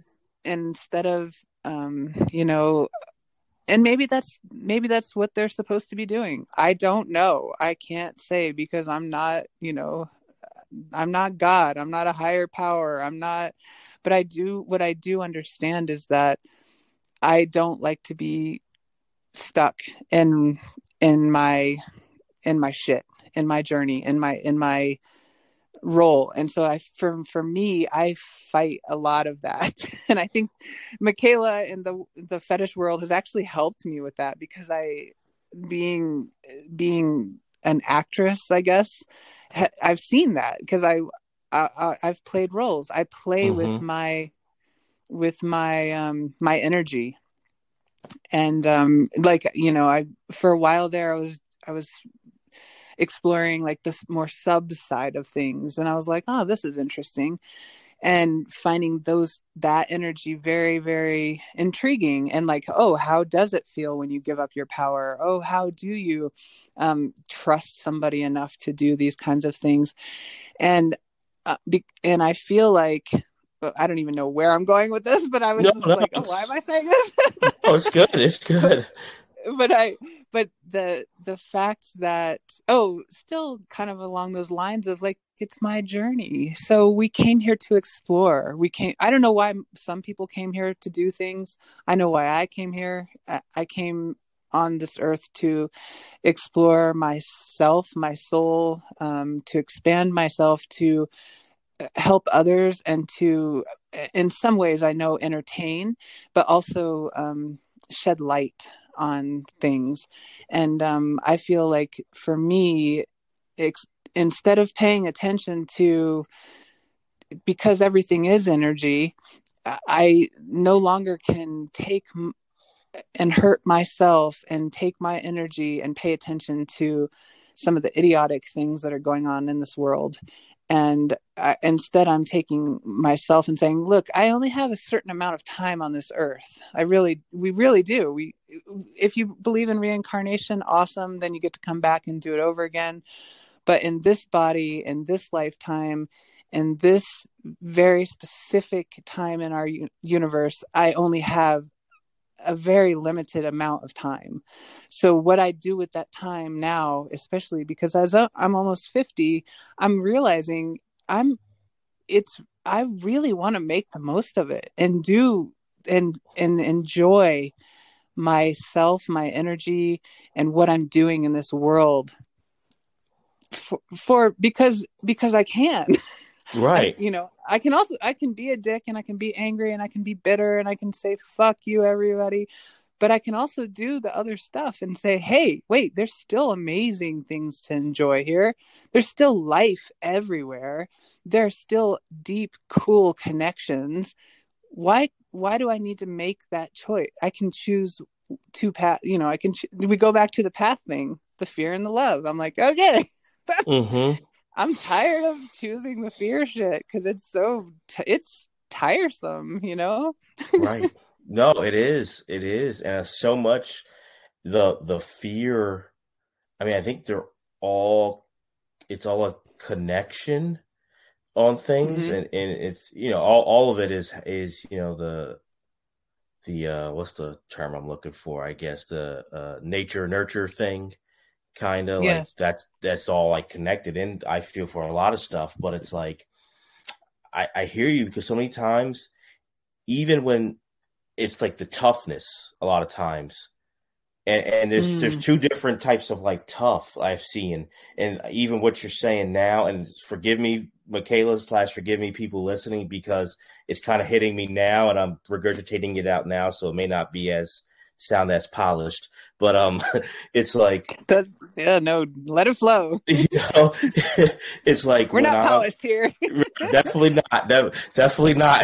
instead of um, you know and maybe that's maybe that's what they're supposed to be doing. I don't know. I can't say because i'm not you know i'm not god. I'm not a higher power. I'm not but i do what i do understand is that i don't like to be stuck in in my in my shit in my journey in my in my role. And so i for for me i fight a lot of that. And i think michaela in the the fetish world has actually helped me with that because i being being an actress i guess ha, i've seen that because I, I i've played roles. I play mm-hmm. with my with my um my energy. And um like you know i for a while there i was i was exploring like this more sub side of things. And i was like oh this is interesting. And finding those that energy very very intriguing. And like oh how does it feel when you give up your power? Oh how do you um, trust somebody enough to do these kinds of things? And uh, be- and i feel like I don't even know where I'm going with this, but I was no, just no, like, oh, why am I saying this? oh, it's good. It's good. but I, but the the fact that oh, still kind of along those lines of like it's my journey. So we came here to explore. We came. I don't know why some people came here to do things. I know why I came here. I came on this earth to explore myself, my soul, um, to expand myself, to help others and to in some ways i know entertain but also um, shed light on things. And um, i feel like for me ex- instead of paying attention to because everything is energy i no longer can take and hurt myself and take my energy and pay attention to some of the idiotic things that are going on in this world. And I, instead i'm taking myself and saying look i only have a certain amount of time on this earth. I really we really do. We if you believe in reincarnation awesome. Then you get to come back and do it over again. But in this body in this lifetime in this very specific time in our universe i only have a very limited amount of time. So what I do with that time now, especially because as I'm almost 50, I'm realizing I'm it's I really want to make the most of it and do and and enjoy myself, my energy and what I'm doing in this world for, for because because I can. Right. You know, I can also I can be a dick and I can be angry and I can be bitter and I can say fuck you everybody, but I can also do the other stuff and say, "Hey, wait, there's still amazing things to enjoy here. There's still life everywhere. There's still deep cool connections. Why why do I need to make that choice? I can choose two path, you know, I can we go back to the path thing, the fear and the love. I'm like, "Okay, mm-hmm. I'm tired of choosing the fear shit because it's so t- it's tiresome, you know. right. No, it is. It is, and so much the the fear. I mean, I think they're all. It's all a connection on things, mm-hmm. and and it's you know all all of it is is you know the the uh what's the term I'm looking for? I guess the uh nature nurture thing kind of like that's that's all like connected in i feel for a lot of stuff but it's like i i hear you because so many times even when it's like the toughness a lot of times and, and there's mm. there's two different types of like tough i've seen and even what you're saying now and forgive me michaela slash forgive me people listening because it's kind of hitting me now and i'm regurgitating it out now so it may not be as sound as polished, but um, it's like that. Yeah, no, let it flow. You know, it's like we're not polished here. definitely not. definitely not.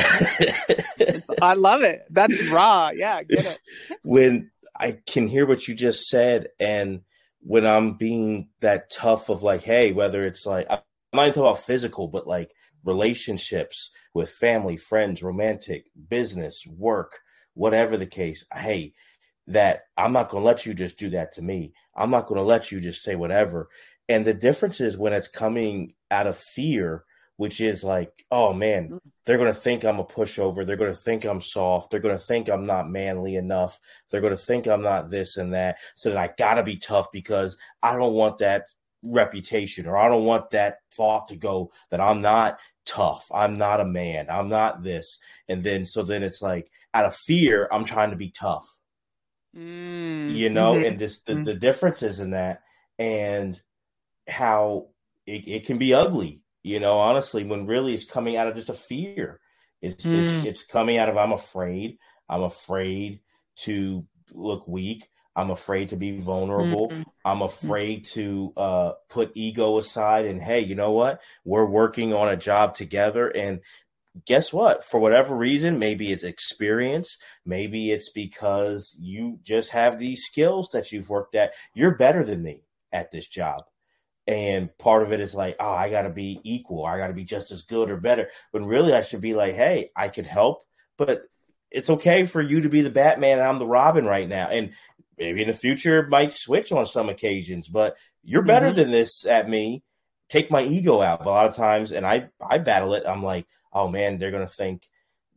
I love it. That's raw. Yeah, get it. When I can hear what you just said, and when I'm being that tough of like, hey, whether it's like I'm not talking about physical, but like relationships with family, friends, romantic, business, work, whatever the case. Hey, that I'm not going to let you just do that to me. I'm not going to let you just say whatever. And the difference is when it's coming out of fear, which is like, oh man, mm. they're going to think I'm a pushover. They're going to think I'm soft. They're going to think I'm not manly enough. They're going to think I'm not this and that. So that I got to be tough because I don't want that reputation or I don't want that thought to go that I'm not tough. I'm not a man. I'm not this. And then, so then it's like out of fear, I'm trying to be tough mm, you know, mm-hmm. and this the, mm-hmm. the differences in that and how it, it can be ugly, you know, honestly, when really it's coming out of just a fear. It's, mm. it's it's coming out of I'm afraid. I'm afraid to look weak. I'm afraid to be vulnerable. Mm-hmm. I'm afraid to uh, put ego aside and hey, you know what? We're working on a job together, and guess what? For whatever reason, maybe it's experience, maybe it's because you just have these skills that you've worked at. You're better than me at this job. And part of it is like, oh, I got to be equal. I got to be just as good or better. When really I should be like, hey, I could help, but it's okay for you to be the Batman and I'm the Robin right now. And maybe in the future it might switch on some occasions, but you're better mm-hmm. than this at me take my ego out. But a lot of times, and I I battle it. I'm like, oh man, they're gonna think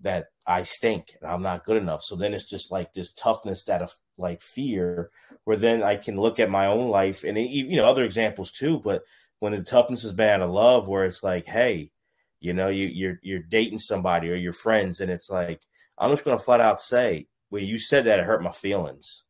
that I stink and I'm not good enough. So then it's just like this toughness that of like fear, where then I can look at my own life and you know other examples too. But when the toughness is bad of love, where it's like, hey, you know, you you're you're dating somebody or your friends, and it's like I'm just gonna flat out say, when you said that, it hurt my feelings.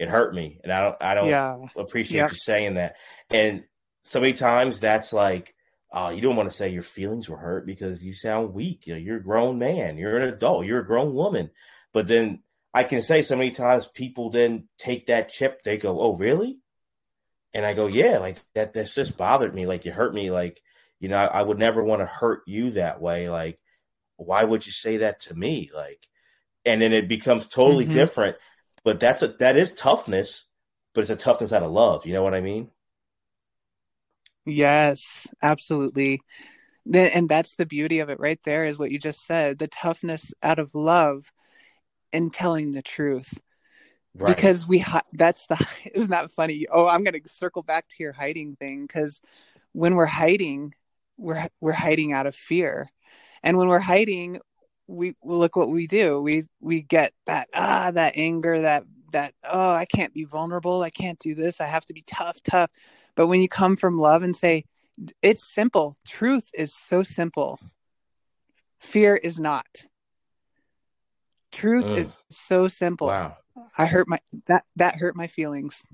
It hurt me, and I don't I don't yeah. appreciate you saying that. And so many times that's like uh, you don't want to say your feelings were hurt because you sound weak. You know, you're a grown man, you're an adult, you're a grown woman. But then I can say so many times people then take that chip, they go, Oh, really? And I go, Yeah, like that that's just bothered me. Like you hurt me, like, you know, I, I would never want to hurt you that way. Like, why would you say that to me? Like, and then it becomes totally mm-hmm. different. But that's a that is toughness, but it's a toughness out of love. You know what I mean? Yes, absolutely. And that's the beauty of it right there is what you just said the toughness out of love and telling the truth. Right. Because we, that's the, isn't that funny? Oh, I'm going to circle back to your hiding thing because when we're hiding, we're, we're hiding out of fear. And when we're hiding, we look what we do. We, we get that, ah, that anger, that, that, oh, I can't be vulnerable. I can't do this. I have to be tough, tough but when you come from love and say, it's simple, truth is so simple, fear is not. Truth is so simple. Wow. I hurt my that that hurt my feelings.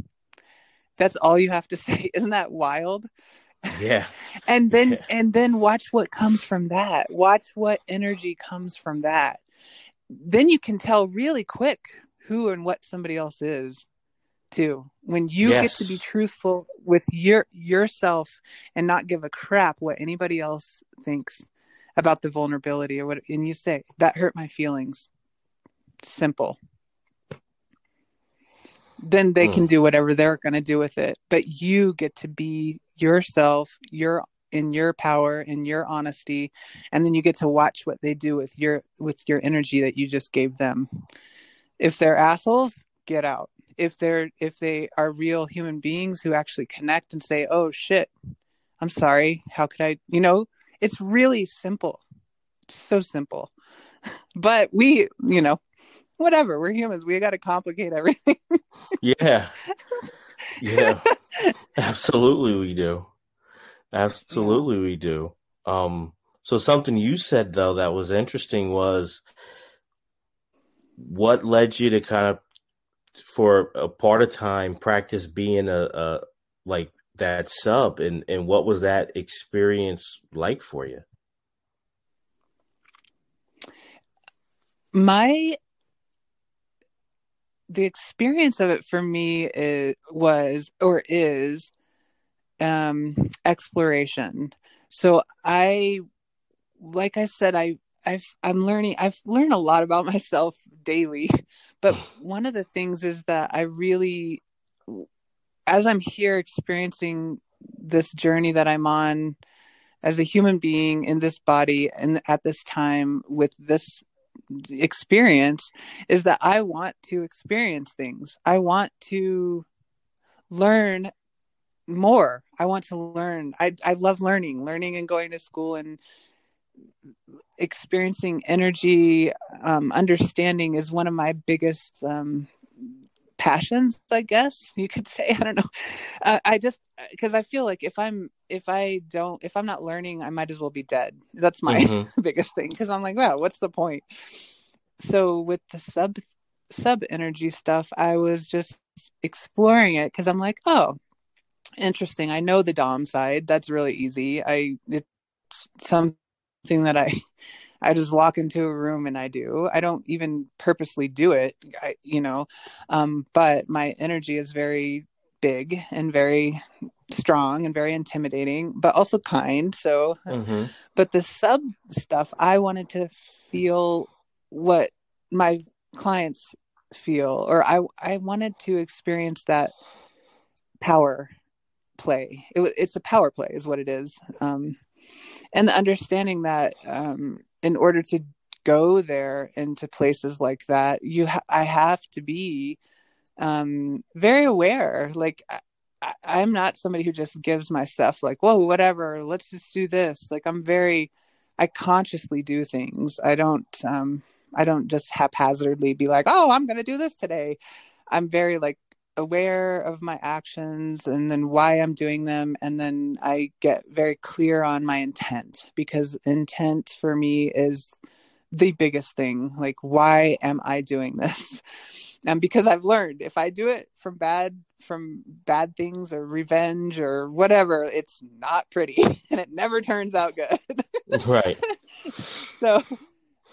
That's all you have to say. Isn't that wild? Yeah. and then yeah. and then watch what comes from that. Watch what energy comes from that. Then you can tell really quick who and what somebody else is too when you yes. get to be truthful with your yourself and not give a crap what anybody else thinks about the vulnerability or what and you say that hurt my feelings. Simple. Then they mm. can do whatever they're going to do with it but you get to be yourself your in your power in your honesty and then you get to watch what they do with your with your energy that you just gave them. If they're assholes get out if they're if they are real human beings who actually connect and say oh shit i'm sorry how could i you know? It's really simple. It's so simple. But we you know whatever we're humans we got to complicate everything. Yeah. Yeah. Absolutely we do. Absolutely we do. Um so something you said though that was interesting was what led you to kind of for a part of time practice being a, a like that sub and and what was that experience like for you? My the experience of it for me is, was or is um exploration. So i like i said i i've i'm learning i've learned a lot about myself daily but one of the things is that I really, as I'm here experiencing this journey that I'm on as a human being in this body and at this time with this experience, is that I want to experience things. I want to learn more. I want to learn. I I love learning, learning and going to school and experiencing energy um, understanding is one of my biggest um, passions i guess you could say. I don't know. Uh, i just because i feel like if i'm if i don't if i'm not learning i might as well be dead. That's my mm-hmm. biggest thing because i'm like wow what's the point? So with the sub sub energy stuff i was just exploring it because i'm like oh interesting. I know the dom side. That's really easy. I it's some that I I just walk into a room and I do. I don't even purposely do it, I, you know. Um, but my energy is very big and very strong and very intimidating, but also kind. So, mm-hmm. but the sub stuff, I wanted to feel what my clients feel, or I I wanted to experience that power play. It, it's a power play, is what it is. Um, and the understanding that um, in order to go there into places like that you ha- i have to be um, very aware like I, I, am not somebody who just gives my stuff like, whoa, whatever, let's just do this. Like I'm very, I consciously do things. I don't, um, I don't just haphazardly be like, oh, I'm going to do this today. I'm very like aware of my actions and then why I'm doing them. And then I get very clear on my intent because intent for me is the biggest thing. Like, why am I doing this? And because I've learned if I do it from bad from bad things or revenge or whatever, it's not pretty and it never turns out good. right. so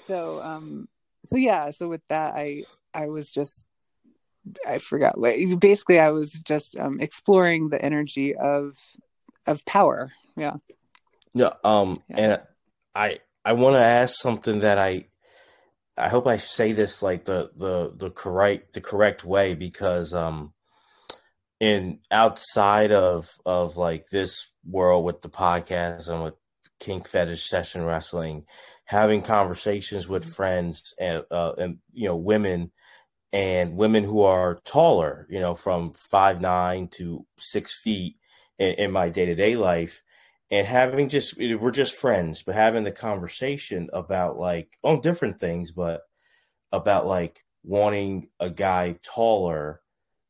so um so yeah, so with that I I was just I forgot what basically I was just um exploring the energy of of power. Yeah. Yeah, um yeah. and I I want to ask something that I I hope I say this like the the the correct the correct way because um in outside of of like this world with the podcast and with kink fetish session wrestling having conversations with friends and uh, and you know women and women who are taller you know from five nine to six feet in, in my day-to-day life and having just we're just friends but having the conversation about like on different things but about like wanting a guy taller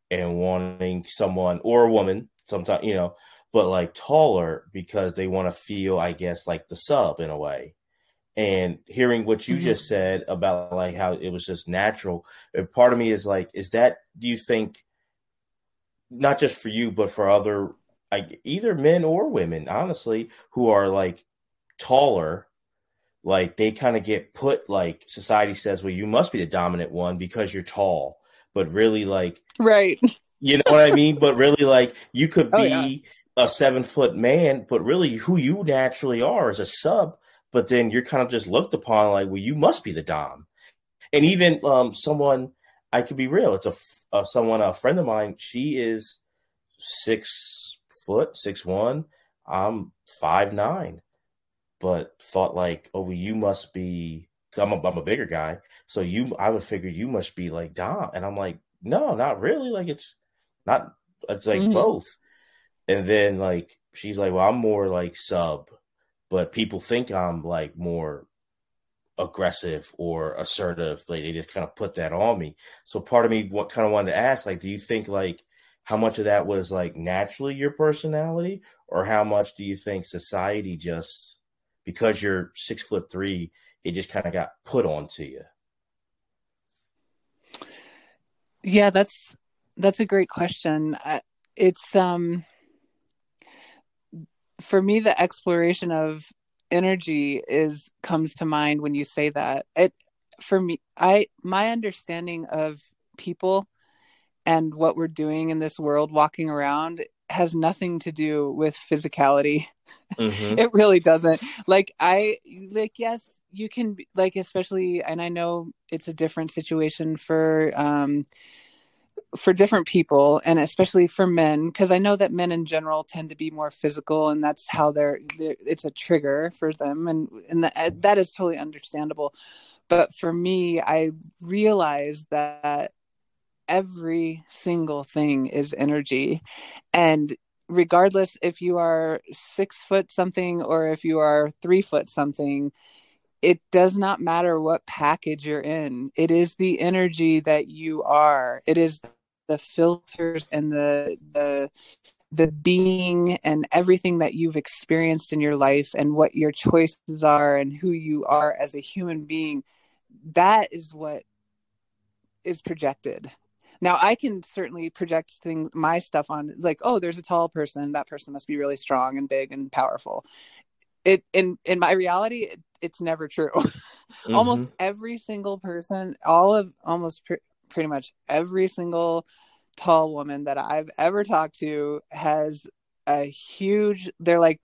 and wanting someone or a woman sometimes you know but like taller because they want to feel i guess like the sub in a way and hearing what you mm-hmm. just said about like how it was just natural part of me is like is that do you think not just for you but for other like either men or women, honestly, who are like taller, like they kind of get put like society says, well, you must be the dominant one because you're tall, but really like right. You know what I mean? But really, like you could be oh, yeah. a seven foot man, but really who you naturally are is a sub. But then you're kind of just looked upon like, well, you must be the dom. And even um, someone, I could be real. It's a uh, someone, a friend of mine. She is six foot, six one. I'm five nine, but thought like, oh, well, you must be. I'm a, I'm a bigger guy, so you. I would figure you must be like Dom, and I'm like, no, not really. Like it's not. It's like mm-hmm. both. And then like she's like, well, I'm more like sub, but people think I'm like more aggressive or assertive. Like they just kind of put that on me. So part of me what kind of wanted to ask, like, do you think like how much of that was like naturally your personality or how much do you think society just because you're six foot three it just kind of got put onto you yeah that's that's a great question it's um for me the exploration of energy is comes to mind when you say that. It for me i my understanding of people and what we're doing in this world walking around has nothing to do with physicality. Mm-hmm. it really doesn't. Like i like yes you can like especially and i know it's a different situation for um for different people and especially for men because i know that men in general tend to be more physical and that's how they're, they're it's a trigger for them and and that, uh, that is totally understandable. But for me i realize that every single thing is energy and regardless if you are six foot something or if you are three foot something it does not matter what package you're in. It is the energy that you are. It is the filters and the the the being and everything that you've experienced in your life and what your choices are and who you are as a human being that is what is projected now I can certainly project things, my stuff on like, oh, there's a tall person. That person must be really strong and big and powerful. It in in my reality, it, it's never true. mm-hmm. Almost every single person, all of almost pretty much every single tall woman that I've ever talked to has a huge. They're like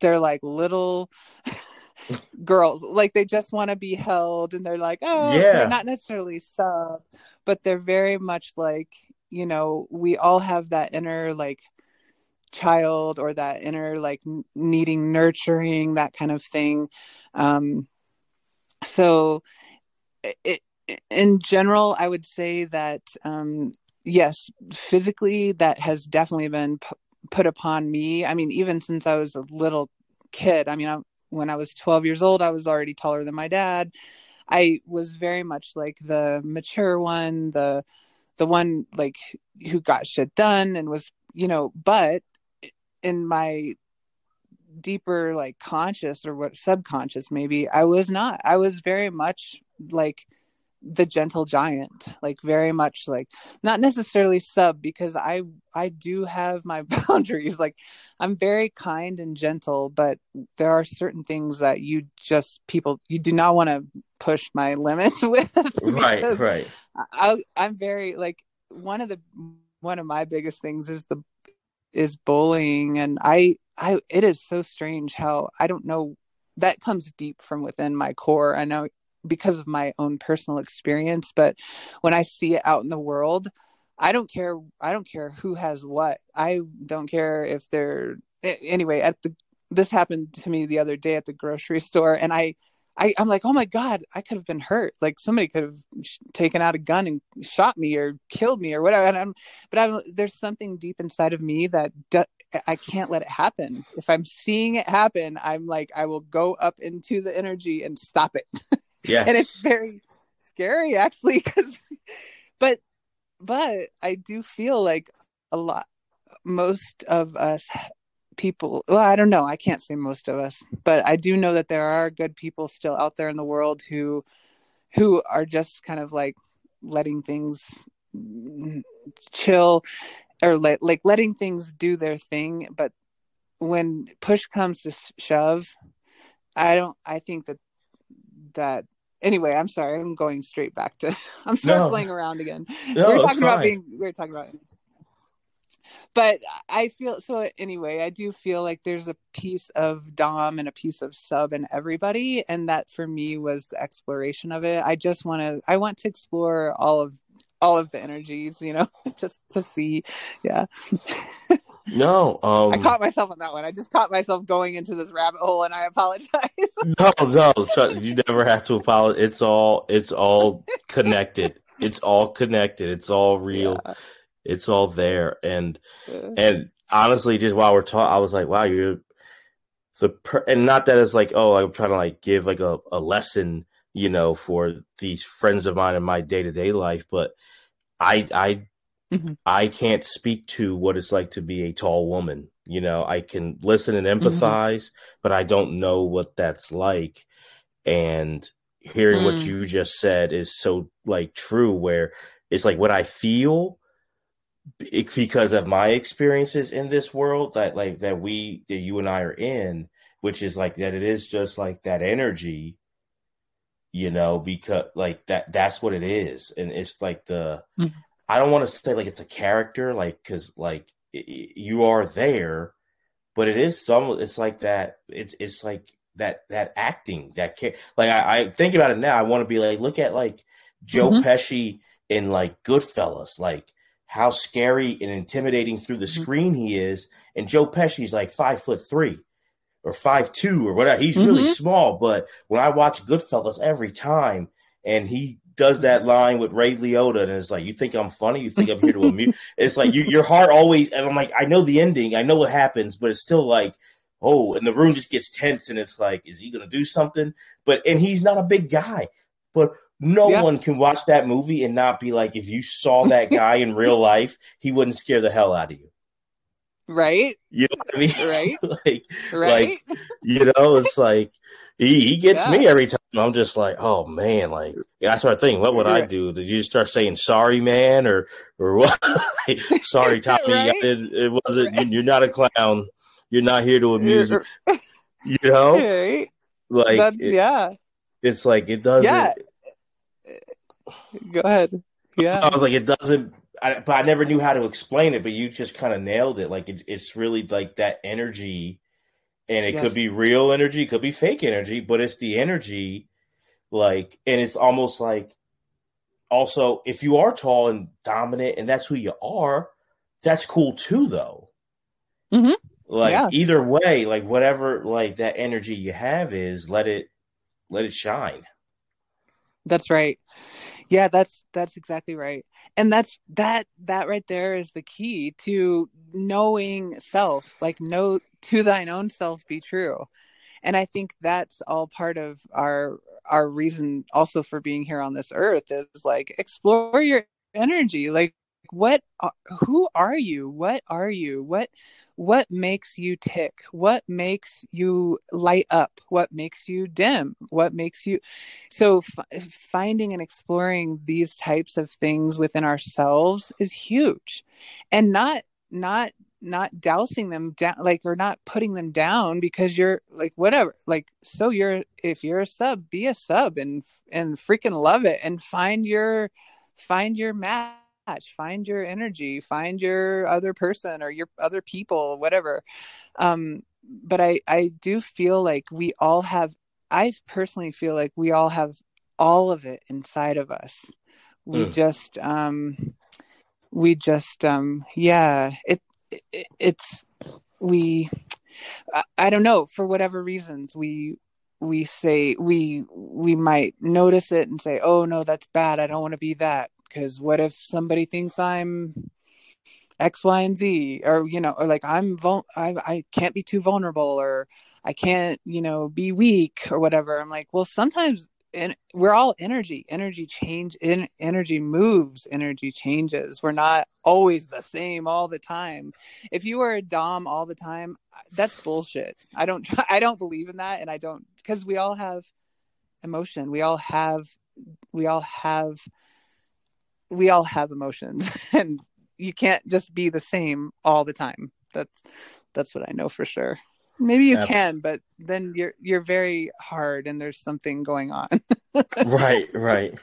they're like little girls like they just want to be held and they're like oh yeah they're not necessarily sub but they're very much like you know we all have that inner like child or that inner like needing nurturing that kind of thing um so it in general i would say that um yes, physically that has definitely been p- put upon me. I mean, even since I was a little kid. I mean, I, when I was 12 years old, I was already taller than my dad. I was very much like the mature one, the the one like who got shit done and was, you know, but in my deeper like conscious or what subconscious maybe, I was not. I was very much like the gentle giant like very much like not necessarily sub because i i do have my boundaries. Like i'm very kind and gentle but there are certain things that you just people you do not want to push my limits with right right. I, i'm very like one of the one of my biggest things is the is bullying and i i it is so strange how i don't know that comes deep from within my core. I know because of my own personal experience but when i see it out in the world i don't care i don't care who has what i don't care if they're anyway at the this happened to me the other day at the grocery store and i I, I'm like, oh my God, I could have been hurt. Like somebody could have sh- taken out a gun and shot me or killed me or whatever. And I'm, but I'm, there's something deep inside of me that I can't let it happen. If I'm seeing it happen, I'm like, I will go up into the energy and stop it. Yeah. and it's very scary actually because but but I do feel like a lot most of us people well I don't know, I can't say most of us, but I do know that there are good people still out there in the world who who are just kind of like letting things chill or let, like letting things do their thing but when push comes to shove i don't i think that that anyway i'm sorry i'm going straight back to i'm circling no. around again. No, we are talking about being we are talking about but i feel so anyway i do feel like there's a piece of dom and a piece of sub in everybody and that for me was the exploration of it. I just want to i want to explore all of all of the energies you know just to see yeah No, um, I caught myself on that one. I just caught myself going into this rabbit hole, and I apologize. no, no, you never have to apologize. It's all, it's all connected. It's all connected. It's all real. Yeah. It's all there. And yeah. and honestly, just while we're talking, I was like, wow, you're the per- and not that it's like, oh, I'm trying to like give like a, a lesson, you know, for these friends of mine in my day to day life, but I I Mm-hmm. I can't speak to what it's like to be a tall woman. You know, I can listen and mm-hmm. empathize, mm-hmm. but I don't know what that's like. And hearing mm. what you just said is so like true, where it's like what I feel it, because of my experiences in this world that like that we that you and I are in, which is like that it is just like that energy, you know, because like that that's what it is, and it's like the mm-hmm. I don't want to say like it's a character, like because like it, you are there, but it is some. It's like that. It's it's like that that acting that care. Like I, I think about it now. I want to be like look at like Joe mm-hmm. Pesci in like Goodfellas, like how scary and intimidating through the mm-hmm. screen he is. And Joe Pesci's like five foot three or five two or whatever. He's mm-hmm. really small, but when I watch Goodfellas every time, and he does that line with Ray Liotta, and it's like, you think I'm funny? You think I'm here to amuse? it's like you, your heart always, and I'm like, I know the ending, I know what happens, but it's still like, oh, and the room just gets tense, and it's like, is he gonna do something? But and he's not a big guy, but no one can watch that movie and not be like, if you saw that guy in real life, he wouldn't scare the hell out of you. Right. You know what I mean? Right. like, right. like, you know, it's like he, he gets yeah. me every time. I'm just like, oh man, like I start thinking, what would I do? Did you just start saying sorry, man, or or what? sorry, Tommy, right? it, it, wasn't. Right. You're not a clown. You're not here to amuse me. You know, right. like that's it, yeah. It's like it doesn't. Yeah. Go ahead. Yeah. I was like, it doesn't. I, but I never knew how to explain it. But you just kind of nailed it. Like it, it's really like that energy and it yes. could be real energy, could be fake energy, but it's the energy, like, and it's almost like, also, if you are tall and dominant, and that's who you are, that's cool too, though. Mm-hmm. Like yeah. either way, like whatever, like that energy you have is, let it, let it shine. That's right. Yeah that's that's exactly right. And that's that that right there is the key to knowing self like know to thine own self be true. And i think that's all part of our our reason also for being here on this earth is like explore your energy. Like what who are you? What are you? What what makes you tick? What makes you light up? What makes you dim? What makes you so f- finding and exploring these types of things within ourselves is huge. And not not not dousing them down like or not putting them down because you're like whatever. Like so you're if you're a sub be a sub and and freaking love it and find your find your match find your energy find your other person or your other people whatever. Um but i i do feel like we all have i personally feel like we all have all of it inside of us. We mm. just um we just um yeah it, it it's we I, I don't know for whatever reasons we we say we we might notice it and say oh no that's bad. I don't want to be that because what if somebody thinks i'm x y and z? Or you know or like i'm vul- I, I can't be too vulnerable or i can't you know be weak or whatever. I'm like well sometimes and we're all energy. Energy change in energy moves energy changes. We're not always the same all the time. If you are a dom all the time that's bullshit. I don't i don't believe in that and i don't because we all have emotion. We all have we all have we all have emotions and you can't just be the same all the time. That's that's what i know for sure. Maybe you can but then you're you're very hard and there's something going on. Right right.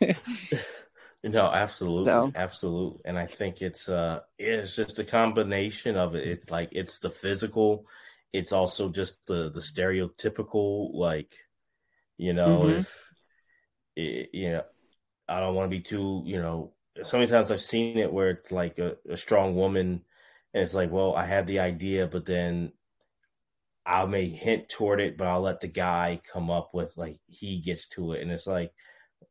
No absolutely so. absolutely and i think it's uh it's just a combination of it. It's like it's the physical it's also just the the stereotypical like you know mm-hmm. if it, you know I don't want to be too, you know, so many times I've seen it where it's like a, a strong woman and it's like, well, I have the idea, but then I may hint toward it, but I'll let the guy come up with like he gets to it. And it's like,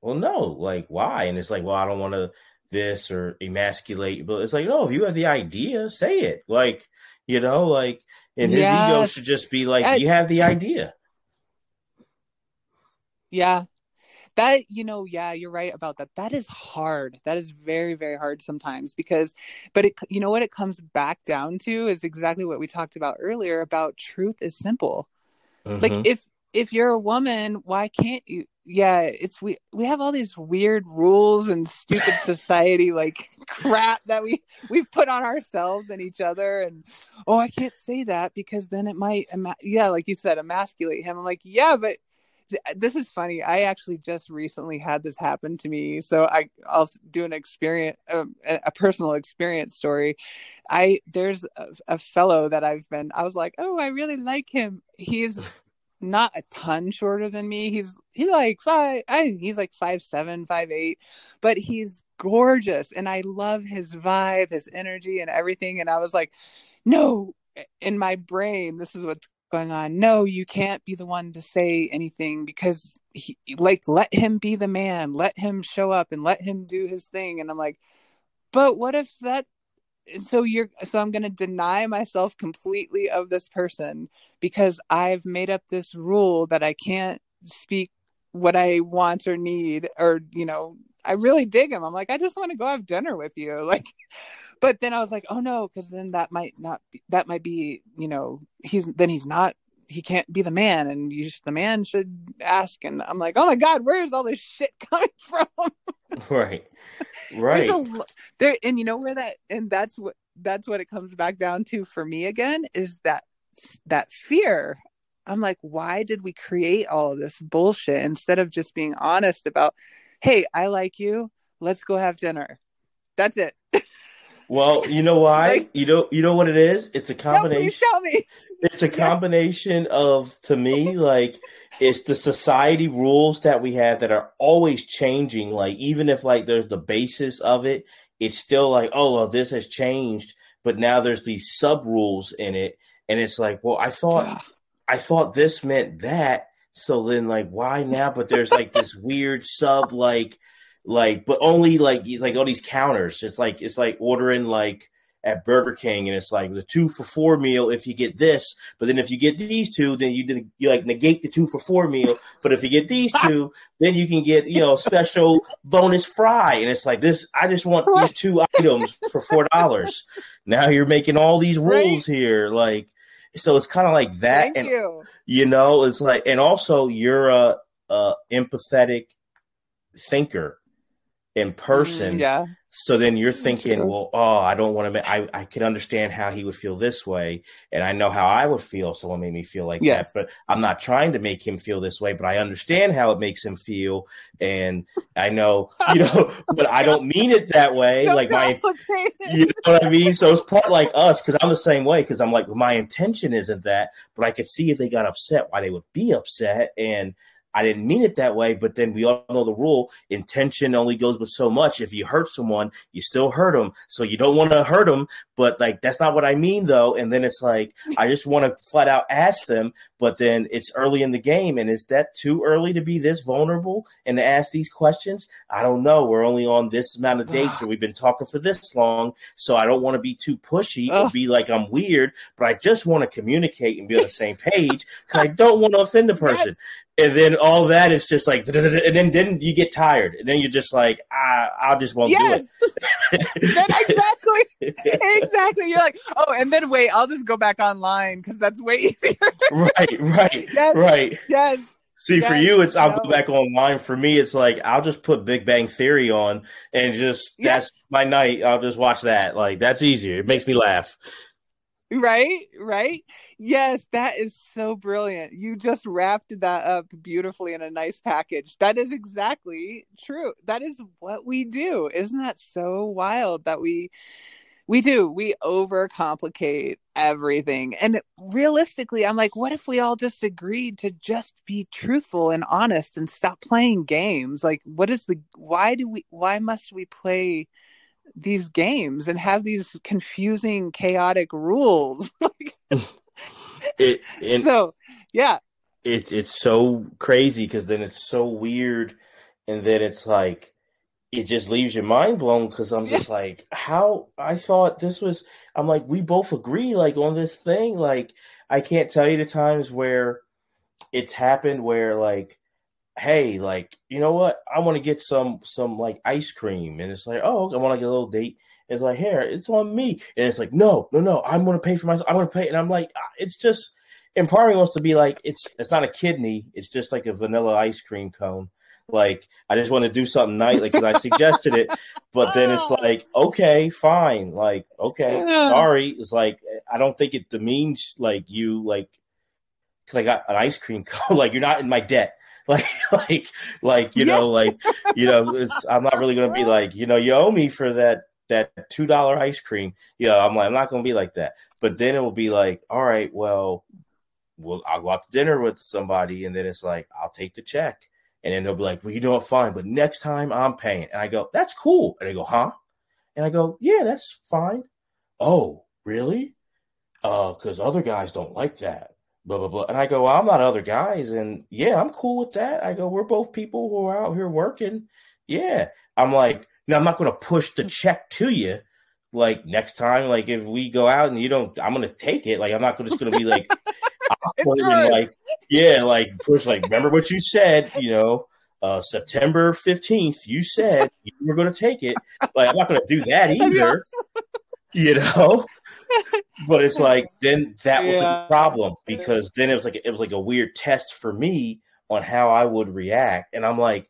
well, no, like why? And it's like, well, I don't want to this or emasculate, but it's like, no, if you have the idea, say it. Like, you know, like, and his yes. ego should just be like, I, you have the idea. Yeah, that you know yeah you're right about that. That is hard. That is very very hard sometimes because but it you know what it comes back down to is exactly what we talked about earlier about truth is simple. Mm-hmm. like if if you're a woman why can't you yeah it's we we have all these weird rules and stupid society like crap that we we've put on ourselves and each other and oh i can't say that because then it might yeah like you said emasculate him. I'm like yeah but this is funny. I actually just recently had this happen to me, so I I'll do an experience, um, a, a personal experience story. I there's a, a, fellow that I've been. I was like, oh, I really like him. He's not a ton shorter than me. He's he's like five. I he's like five seven, five eight, but he's gorgeous, and I love his vibe, his energy, and everything. And I was like, no, in my brain, this is what's going on. No you can't be the one to say anything because he, like let him be the man. Let him show up and let him do his thing. And i'm like but what if that so you're so i'm going to deny myself completely of this person because i've made up this rule that i can't speak what i want or need or you know i really dig him. I'm like i just want to go have dinner with you. Like but then I was like, oh no, because then that might not be, that might be, you know, he's then he's not he can't be the man and you the man should ask. And i'm like oh my god where's all this shit coming from? Right. Right. a, there and you know where that and that's what that's what it comes back down to for me again is that that fear. I'm like why did we create all of this bullshit? Instead of just being honest about hey i like you let's go have dinner that's it Well, you know why? Like, you know, you know what it is. It's a combination. No, tell me. It's a combination yes. of, to me, like it's the society rules that we have that are always changing. Like even if like there's the basis of it, it's still like, oh well, this has changed, but now there's these sub rules in it, and it's like, well, I thought, I thought this meant that. So then, like, why now? But there's like this weird sub, like, like, but only like like all these counters. It's like it's like ordering like at Burger King, and it's like the two for four meal if you get this, but then if you get these two, then you you like negate the two for four meal. But if you get these two, then you can get you know special bonus fry, and it's like this. I just want these two items for four dollars. Now you're making all these rules here, like so it's kind of like that. Thank and you. you know, it's like, and also you're a, a empathetic thinker in person. Mm, yeah. So then you're thinking, well, oh, I don't want to. I I can understand how he would feel this way, and I know how I would feel. Someone made me feel like yes. that, but I'm not trying to make him feel this way. But I understand how it makes him feel, and I know, you know, but I don't mean it that way. So like my, you know what I mean. So it's part like us because I'm the same way. Because I'm like, my intention isn't that, but I could see if they got upset, why they would be upset, and I didn't mean it that way, but then we all know the rule intention only goes with so much. If you hurt someone, you still hurt them. So you don't want to hurt them, but like that's not what I mean though. And then it's like, I just want to flat out ask them, but then it's early in the game. And is that too early to be this vulnerable and to ask these questions? I don't know. We're only on this amount of dates and we've been talking for this long. So I don't want to be too pushy or be like I'm weird, but I just want to communicate and be on the same page because I don't want to offend the person. Yes and then all that is just like, and then then you get tired, and then you're just like, I, I just won't yes. do it. exactly, exactly. You're like, oh, and then wait, I'll just go back online because that's way easier. right, right, yes. right. Yes. See, yes. for you, it's I'll no. go back online. For me, it's like I'll just put Big Bang Theory on and just yes. that's my night. I'll just watch that. Like that's easier. It makes me laugh. Right, right. Yes, that is so brilliant. You just wrapped that up beautifully in a nice package. That is exactly true. That is what we do. Isn't that so wild that we we do. We overcomplicate everything. And realistically, I'm like, what if we all just agreed to just be truthful and honest and stop playing games? Like what is the why do we why must we play these games and have these confusing chaotic rules? it, and so yeah. it, it's so crazy because then it's so weird and then it's like it just leaves your mind blown because i'm just like how i thought this was i'm like we both agree like on this thing like i can't tell you the times where it's happened where like hey like you know what? I want to get some some like ice cream and it's like oh i want to get a little date it's like, here, it's on me. And it's like, no, no, no, I'm going to pay for myself. I'm going to pay. And I'm like, ah, it's just empowering us to be like, it's it's not a kidney. It's just like a vanilla ice cream cone. Like, I just want to do something nightly because I suggested it. But then it's like, okay, fine. Like, okay, sorry. It's like, I don't think it demeans like you, like, because I got an ice cream cone. like, you're not in my debt like like like you know like you know i'm not really gonna be like you know you owe me for that that two dollar ice cream. Know, I'm like, I'm not gonna be like that. But then it will be like, all right, well, well, I'll go out to dinner with somebody, and then it's like, I'll take the check, and then they'll be like, well, you know what, fine, but next time I'm paying, and I go, that's cool, and they go, huh? And I go, yeah, that's fine. Oh, really? Uh, because other guys don't like that. Blah blah blah. And I go, well, I'm not other guys, and yeah, I'm cool with that. I go, we're both people who are out here working. Yeah. I'm like, now I'm not going to push the check to you. Like next time, like if we go out and you don't, I'm going to take it. Like I'm not just going to be like, like yeah, like push. Like remember what you said, you know. Uh, September 15th, you said you were going to take it. Like, I'm not going to do that either, you know? but it's like, then that was yeah. a problem because then it was like, it was like a weird test for me on how I would react. And I'm like,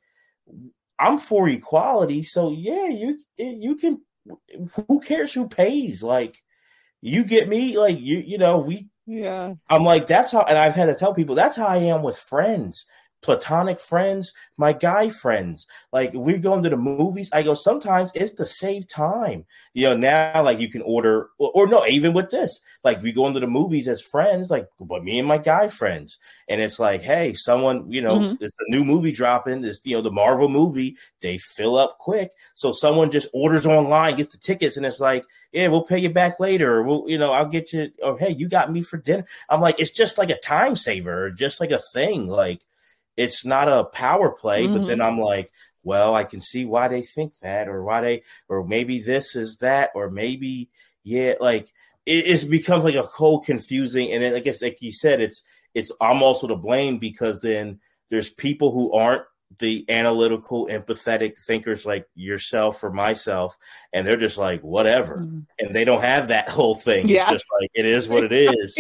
I'm for equality, so yeah, you you can. Who cares who pays? Like, you get me. Like you, you know, we. Yeah. I'm like that's how, and I've had to tell people that's how I am with friends platonic friends, my guy friends. Like we're going to the movies, I go sometimes it's to save time. You know, now like you can order or, or no, even with this, like we go into the movies as friends, like but me and my guy friends, and it's like, hey, someone, you know, mm-hmm. it's a new movie dropping. This, you know, the Marvel movie, they fill up quick, so someone just orders online, gets the tickets, and it's like, yeah, we'll pay you back later. Or we'll, you know, I'll get you. Or hey, you got me for dinner. I'm like, it's just like a time saver, just like a thing, like it's not a power play, mm-hmm. but then I'm like, well, I can see why they think that, or why they, or maybe this is that, or maybe, yeah, like it, it becomes like a whole confusing. And then I guess, like you said, it's, it's, I'm also to blame because then there's people who aren't the analytical, empathetic thinkers like yourself or myself, and they're just like, whatever. Mm-hmm. And they don't have that whole thing. Yeah. It's just like, it is what it is.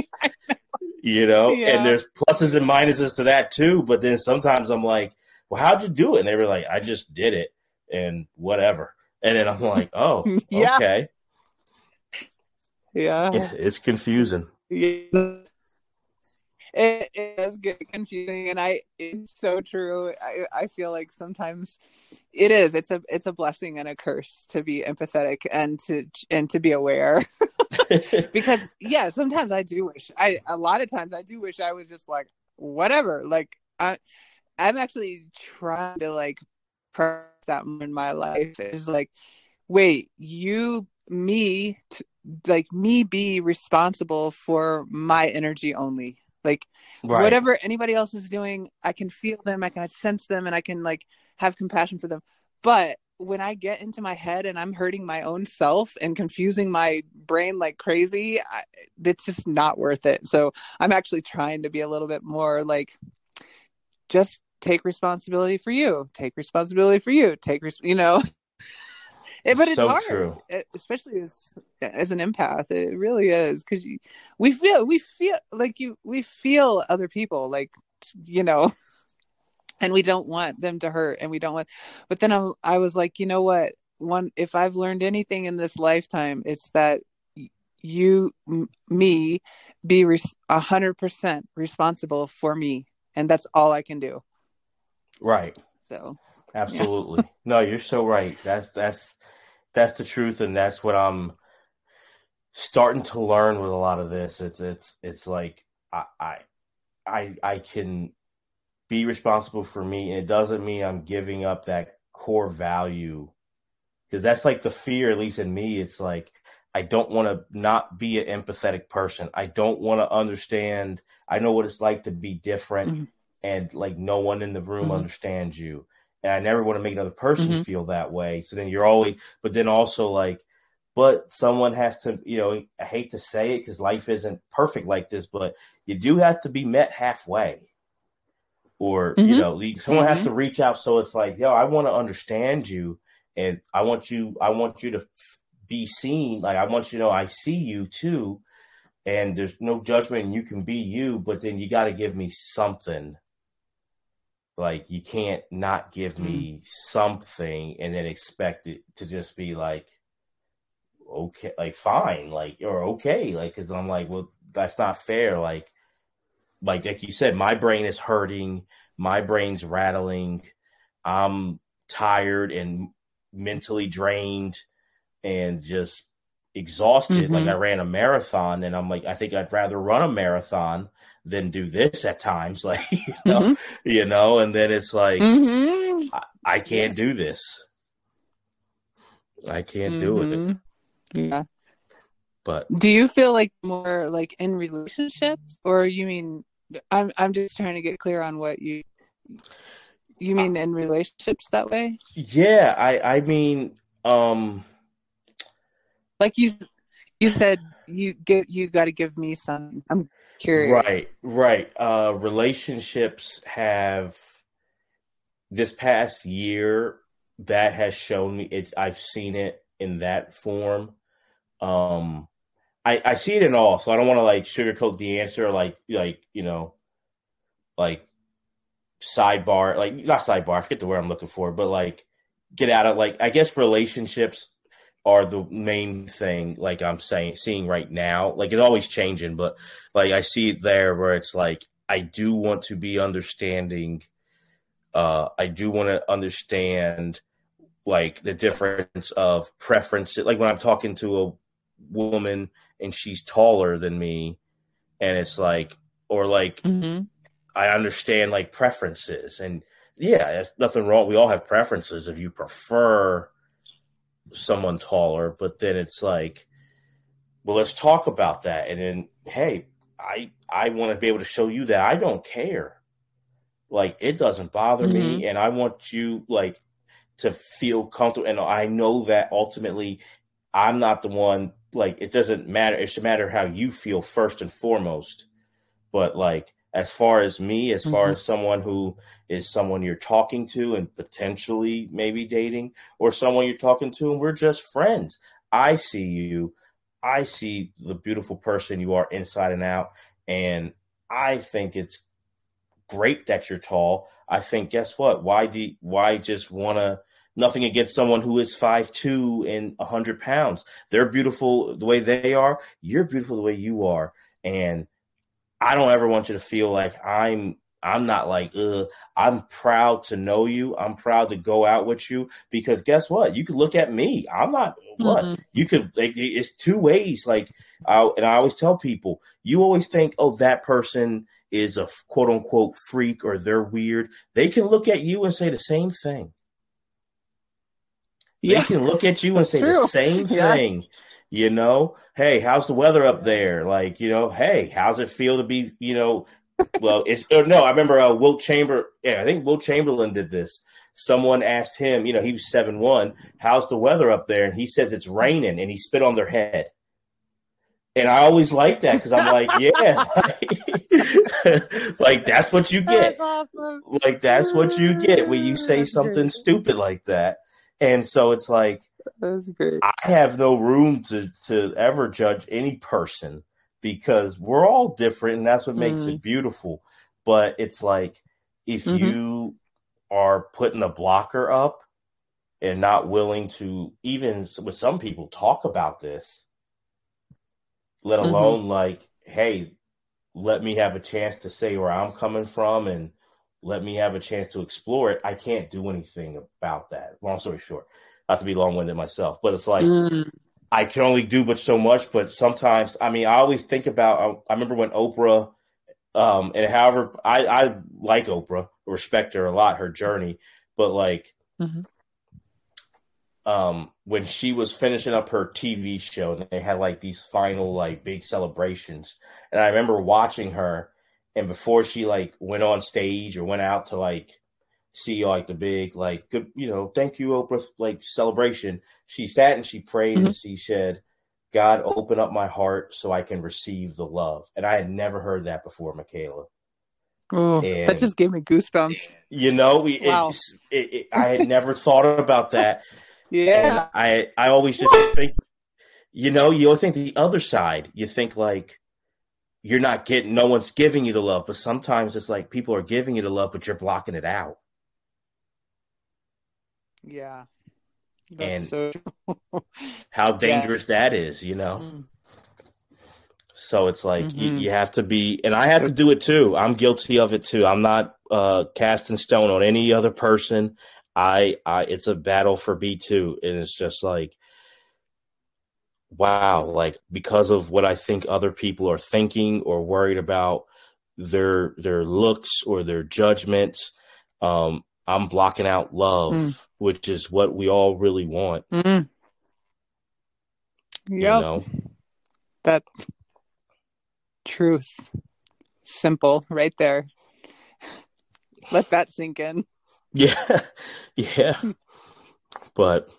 You know, yeah. and there's pluses and minuses to that too. But then sometimes I'm like, well, how'd you do it? And they were like, I just did it and whatever. And then I'm like, oh, yeah. okay. Yeah. It's confusing. Yeah. It, it does get confusing and i it's so true. I, I feel like sometimes it is. It's a it's a blessing and a curse to be empathetic and to and to be aware. Because yeah sometimes i do wish i a lot of times i do wish i was just like whatever like i I'm actually trying to like press that in my life is like, wait, you, me, t- like me be responsible for my energy only. Like right. whatever anybody else is doing, I can feel them, I can sense them, and I can like have compassion for them. But when I get into my head and I'm hurting my own self and confusing my brain like crazy, I, it's just not worth it. So I'm actually trying to be a little bit more like, just take responsibility for you take responsibility for you take res- you know it, but it's so hard true. especially as as an empath it really is because we feel we feel like you we feel other people like you know and we don't want them to hurt and we don't want but then I, I was like you know what one if i've learned anything in this lifetime it's that you m- me be a hundred percent responsible for me and that's all i can do Right. So absolutely. Yeah. no, you're so right. That's that's that's the truth and that's what I'm starting to learn with a lot of this. It's it's it's like I I I, I can be responsible for me and it doesn't mean I'm giving up that core value because that's like the fear at least in me it's like I don't want to not be an empathetic person. I don't want to understand. I know what it's like to be different. Mm-hmm and like no one in the room mm-hmm. understands you. And I never want to make another person mm-hmm. feel that way. So then you're always, but then also like, but someone has to, you know, I hate to say it because life isn't perfect like this, but you do have to be met halfway. Or, mm-hmm. you know, someone has mm-hmm. to reach out. So it's like, yo, I want to understand you and I want you, I want you to be seen. Like, I want you to know I see you too. And there's no judgment and you can be you, but then you got to give me something like you can't not give me mm. something and then expect it to just be like okay like fine like or okay like because i'm like well that's not fair like like like you said my brain is hurting my brain's rattling i'm tired and mentally drained and just exhausted mm-hmm. like i ran a marathon and i'm like i think i'd rather run a marathon than do this at times like you know mm-hmm. you know and then it's like mm-hmm. I, I, can't do this i can't do it mm-hmm. yeah but do you feel like more like in relationships or you mean i'm i'm just trying to get clear on what you you mean in relationships that way yeah i i mean um like you you said you get you got to give me some i'm curious right right. Uh relationships have this past year that has shown me it i've seen it in that form. Um i i see it in all so i don't want to like sugarcoat the answer like like you know like sidebar like not sidebar i forget the word i'm looking for but like get out of like i guess relationships are the main thing like i'm saying seeing right now. Like it's always changing but like i see it there where it's like i do want to be understanding uh i do want to understand like the difference of preference. Like when i'm talking to a woman and she's taller than me and it's like or like mm-hmm. i understand like preferences. And yeah there's nothing wrong. We all have preferences if you prefer someone taller, but then it's like, well, let's talk about that. And then, hey, I I want to be able to show you that I don't care. Like it doesn't bother mm-hmm. me, and I want you like to feel comfortable. And I know that ultimately, I'm not the one. Like it doesn't matter. It should matter how you feel first and foremost. But like as far as me, as far mm-hmm. as someone who is someone you're talking to and potentially maybe dating, or someone you're talking to and we're just friends. I see you. I see the beautiful person you are inside and out. And I think it's great that you're tall. I think guess what? Why do you, why just want to nothing against someone who is five two and hundred pounds. They're beautiful the way they are. You're beautiful the way you are, and I don't ever want you to feel like I'm I'm not like, uh, I'm proud to know you. I'm proud to go out with you because guess what? You could look at me. I'm not what mm-hmm. you could. Like, it's two ways. Like, I, and I always tell people, you always think, oh, that person is a quote unquote freak or they're weird. They can look at you and say the same thing. Yeah. They can look at you and say true. the same yeah. thing. You know, hey, how's the weather up there? Like, you know, hey, how's it feel to be, you know, well, it's no. I remember uh, Wilt Chamber. Yeah, I think Wilt Chamberlain did this. Someone asked him, you know, he was seven one. How's the weather up there? And he says it's raining, and he spit on their head. And I always like that because I'm like, yeah, like, like, that's what you get. That's awesome. Like that's what you get when you say something stupid like that. And so it's like, that's great. I have no room to to ever judge any person because we're all different and that's what makes mm. it beautiful. But it's like if mm-hmm. you are putting a blocker up and not willing to even with some people talk about this, let mm-hmm. alone mm-hmm. like, hey, let me have a chance to say where I'm coming from and let me have a chance to explore it. I can't do anything about that. Long story short, not to be long winded myself, but it's like mm. I can only do but so much. But sometimes, I mean, I always think about. I, I remember when Oprah, um, and however, I I like Oprah, respect her a lot, her journey, but like. Mm-hmm. Um, when she was finishing up her TV show, and they had like these final like big celebrations, and I remember watching her, and before she like went on stage or went out to like see like the big like good you know thank you Oprah like celebration. She sat and she prayed mm-hmm. and she said, "God, open up my heart so I can receive the love." And I had never heard that before, Michaela. Oh, and, that just gave me goosebumps. You know, we wow. it, it, I had never thought about that. yeah, and I I always just think, you know, you always think the other side. You think like you're not getting, no one's giving you the love, but sometimes it's like people are giving you the love, but you're blocking it out. Yeah. and so how dangerous that is, you know? Mm. So it's like mm-hmm. you, you, have to be, and I have to do it too. I'm guilty of it too. I'm not uh, casting stone on any other person. I, I, it's a battle for B two, and it's just like, wow, like because of what I think other people are thinking or worried about their their looks or their judgments. Um, I'm blocking out love, mm. which is what we all really want. Mm. Yep. You know? That truth. Simple right there. Let that sink in. Yeah. Yeah. but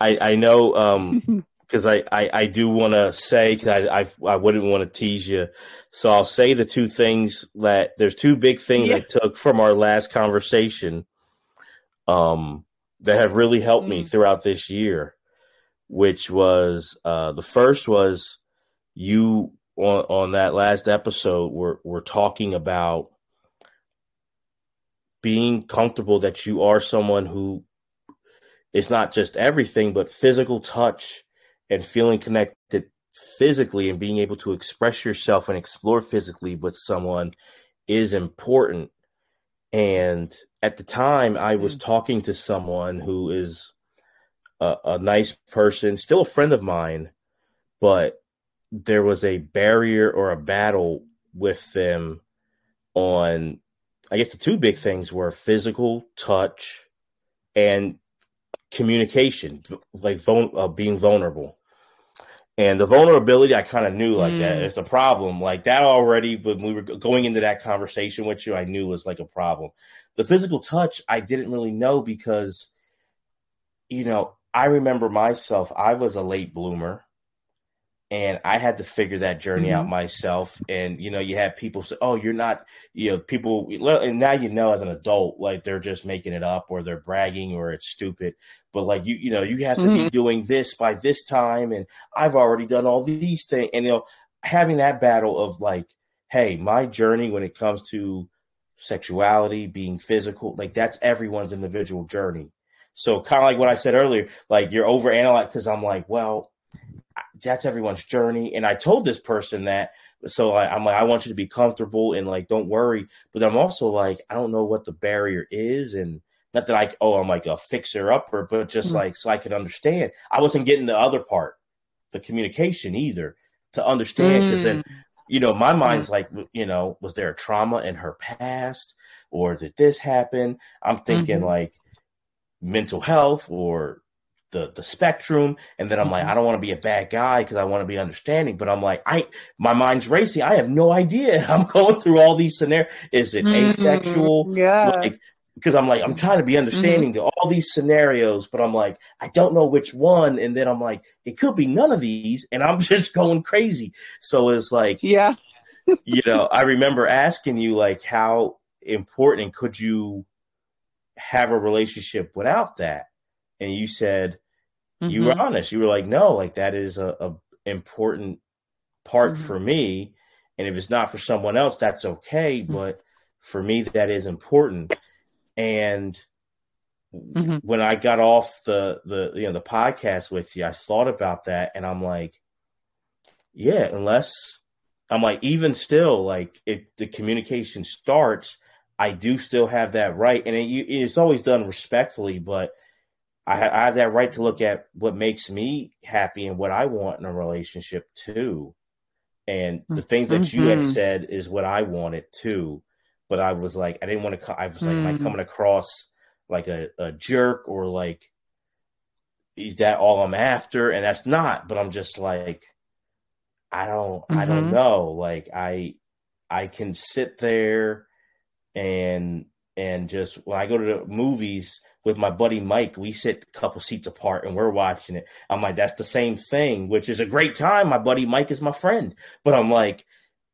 I I know um because I, I, I do want to say because I, I I wouldn't want to tease you, so I'll say the two things that there's two big things yeah. I took from our last conversation um, that have really helped me mm. throughout this year, which was uh, the first was you on, on that last episode we're, we're talking about being comfortable that you are someone who is not just everything but physical touch and feeling connected physically and being able to express yourself and explore physically with someone is important and at the time, I was mm. talking to someone who is a, a nice person, still a friend of mine, but there was a barrier or a battle with them on I guess the two big things were physical touch and communication, like uh, being vulnerable. And the vulnerability, I kind of knew like mm. that. It's a problem. Like that already, when we were going into that conversation with you, I knew was like a problem. The physical touch, I didn't really know because, you know, I remember myself, I was a late bloomer and I had to figure that journey mm-hmm. out myself. And you know, you had people say, "Oh, you're not," you know, people, and now you know as an adult, like they're just making it up, or they're bragging, or it's stupid. But like you, you know, you have to mm-hmm. be doing this by this time, and I've already done all these things, and you know, having that battle of like, hey, my journey when it comes to sexuality, being physical, like that's everyone's individual journey. So kind of like what I said earlier, like you're over analyzing because I'm like, well that's everyone's journey. And I told this person that, so I, am like, I want you to be comfortable and like, don't worry. But I'm also like, I don't know what the barrier is, and not that I, oh, I'm like a fixer upper, but just mm-hmm. like so I can understand. I wasn't getting the other part, the communication either, to understand because mm. then. You know, my mind's like, you know, was there a trauma in her past, or did this happen? I'm thinking mm-hmm. like mental health or the the spectrum and then i'm like mm-hmm. i don't want to be a bad guy because i want to be understanding but i'm like i my mind's racing i have no idea i'm going through all these scenarios is it mm-hmm. asexual yeah like, because i'm like i'm trying to be understanding mm-hmm. to all these scenarios but i'm like i don't know which one and then i'm like it could be none of these and i'm just going crazy so it's like yeah you know i remember asking you like how important could you have a relationship without that and you said mm-hmm. you were mm-hmm. honest. You were like, no, like that is a, a important part mm-hmm. for me. And if it's not for someone else, that's okay. Mm-hmm. But for me, that is important. And mm-hmm. when I got off the the you know the podcast with you, I thought about that, and I'm like, yeah, unless I'm like, even still, like if the communication starts, I do still have that right, and it, it's always done respectfully, but I, I have that right to look at what makes me happy and what I want in a relationship too. And the things that mm-hmm. you had mm-hmm. said is what I wanted too. But I was like, I didn't want to. I was like, mm-hmm. am I mm-hmm. coming across like a, a jerk or like is that all I'm after? And that's not. But I'm just like, I don't. Mm-hmm. I don't mm-hmm. know. Like I, I can sit there and and just when I go to the movies with my buddy Mike, we sit a couple seats apart and we're watching it. I'm like, that's the same thing, which is a great time. My buddy Mike is my friend, but I'm like,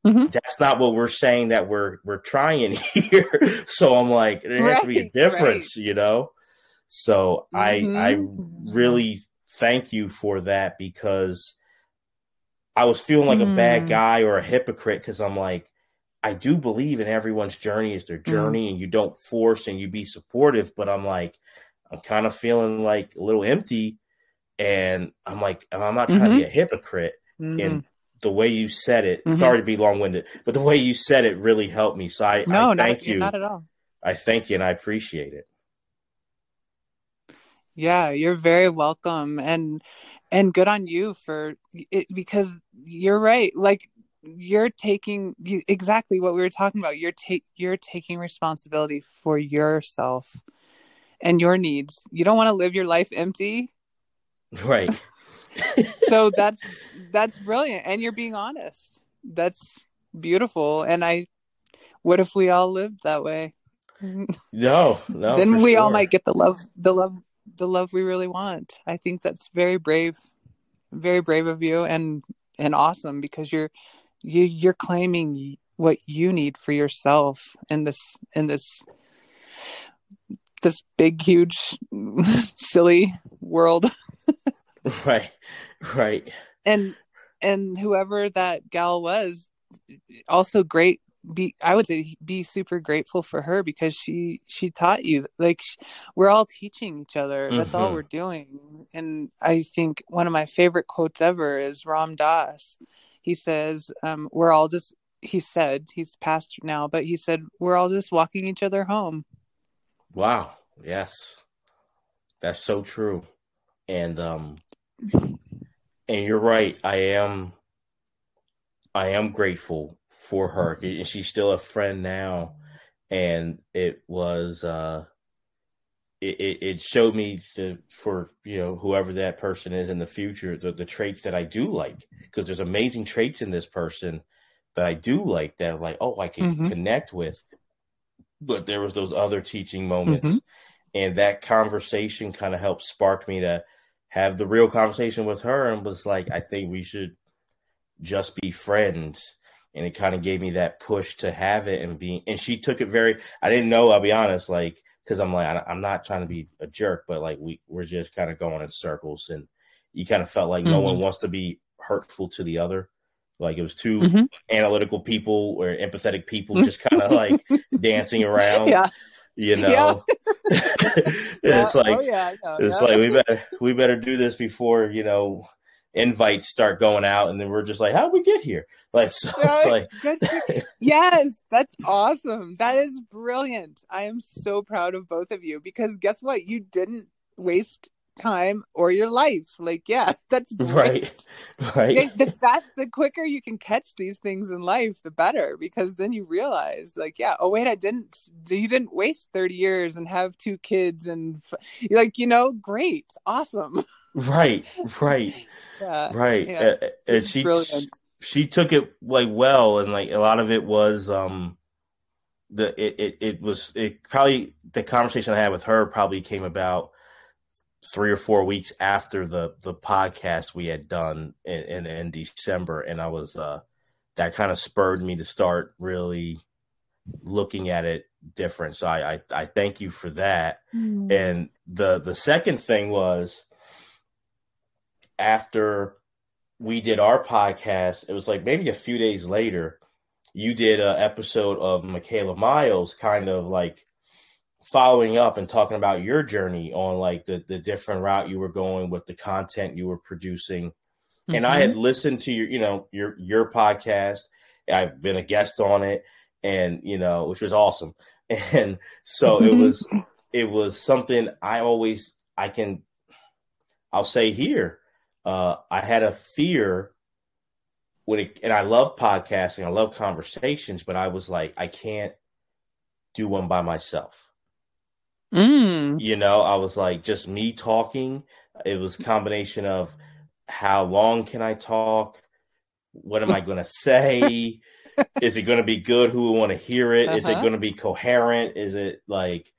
mm-hmm. that's not what we're saying that we're we're trying here. so I'm like, there right, has to be a difference, right. you know. So mm-hmm. I I really thank you for that because I was feeling like mm. a bad mm. guy or a hypocrite because I'm like, I do believe in everyone's journey is their mm-hmm. journey, mm and you don't force and you be supportive. But I'm like, I'm kind of feeling like a little empty, and I'm like, I'm not trying mm-hmm. to be mm-hmm. a hypocrite. Mm-hmm. And the way you said it, mm-hmm. sorry to be long winded, but the way you said it really helped me. So I, no, I thank not, you. Not at all. I thank you and I appreciate it. Yeah, you're very welcome, and and good on you for it because you're right. Like you're taking you, exactly what we were talking about you're take you're taking responsibility for yourself and your needs you don't want to live your life empty right so that's that's brilliant. And you're being honest. That's beautiful. And i what if we all lived that way? No no then we sure. all might get the love the love the love we really want. I think that's very brave very brave of you and and awesome because you're you you're claiming what you need for yourself in this in this this big huge silly world right right. And and whoever that gal was also great be i would say be super grateful for her because she she taught you like we're all teaching each other. That's mm-hmm. all we're doing. And i think one of my favorite quotes ever is ram dass. He says um, we're all just he said he's passed now but he said we're all just walking each other home. Wow. Yes. That's so true. And um and you're right i am i am grateful for her. And she's still a friend now. And it was uh it, it showed me the for you know whoever that person is in the future the, the traits that I do like. Because there's amazing traits in this person that I do like that like oh I can mm-hmm. connect with. But there was those other teaching moments. Mm-hmm. and that conversation kind of helped spark me to have the real conversation with her and was like I think we should just be friends and it kind of gave me that push to have it and be and she took it very I didn't know I'll be honest like because I'm like I'm not trying to be a jerk, but like we we're just kind of going in circles, and you kind of felt like mm-hmm. no one wants to be hurtful to the other. Like it was 2 mm-hmm. analytical people or empathetic people just kind of like dancing around. Yeah. You know, yeah. it's oh, like oh, yeah, it's like we better we better do this before you know invites start going out. And then we're just like how we get here? Like so like yes that's awesome. That is brilliant. I am so proud of both of you because guess what? You didn't waste time or your life like yeah that's great. right right yeah, the fast the quicker you can catch these things in life the better because then you realize like yeah oh wait i didn't you didn't waste 30 years and have two kids and like you know great awesome right right yeah, right. Yeah. And she brilliant. she took it like well, and like a lot of it was um the it, it it was it probably the conversation I had with her probably came about three or four weeks after the the podcast we had done in in, in December, and I was uh that kind of spurred me to start really looking at it different. So I I, I thank you for that. Mm. And the the second thing was after we did our podcast, it was like maybe a few days later, you did an episode of Michaela Miles, kind of like following up and talking about your journey on like the, the different route you were going with the content you were producing. Mm-hmm. And I had mm-hmm. listened to your, you know, your your podcast. I've been a guest on it, and you know, which was awesome. And so it was it was something I always I can I'll say here uh, I had a fear when it, and I love podcasting, I love conversations, but I was like, I can't do one by myself. Mm. You know, I was like, just me talking. It was combination of how long can I talk? What am I going to say? Is it going to be good? Who will want to hear it? Uh-huh. Is it uh-huh. going to be coherent? Is it like,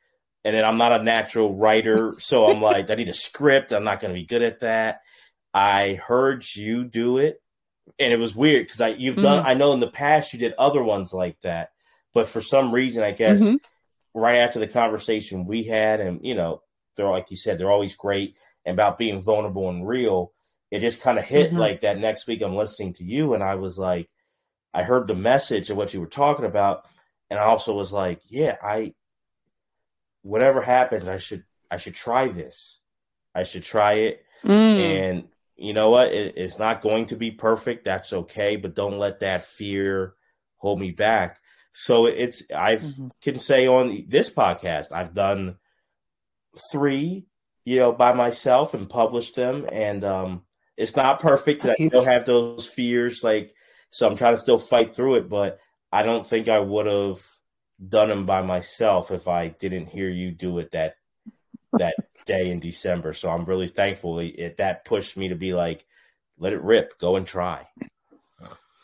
and then I'm not a natural writer. So I'm like, I need a script. I'm not going to be good at that. I heard you do it, and it was weird because I you've mm-hmm. done. I know in the past you did other ones like that, but for some reason, I guess mm-hmm. Right after the conversation we had, and you know, they're like you said, they're always great and about being vulnerable and real. It just kind of hit mm-hmm. like that next week. I'm listening to you, and I was like, I heard the message of what you were talking about, and I also was like, yeah, I whatever happens, I should I should try this. I should try it. Mm. And you know what? It, it's not going to be perfect. That's okay, but don't let that fear hold me back. So it's I mm-hmm. can say on this podcast I've done three, you know, by myself and published them, and um, it's not perfect. Nice. I still have those fears, like so. I'm trying to still fight through it, but I don't think I would have done them by myself if I didn't hear you do it that that day in December. So I'm really thankful it, that pushed me to be like, let it rip, go and try.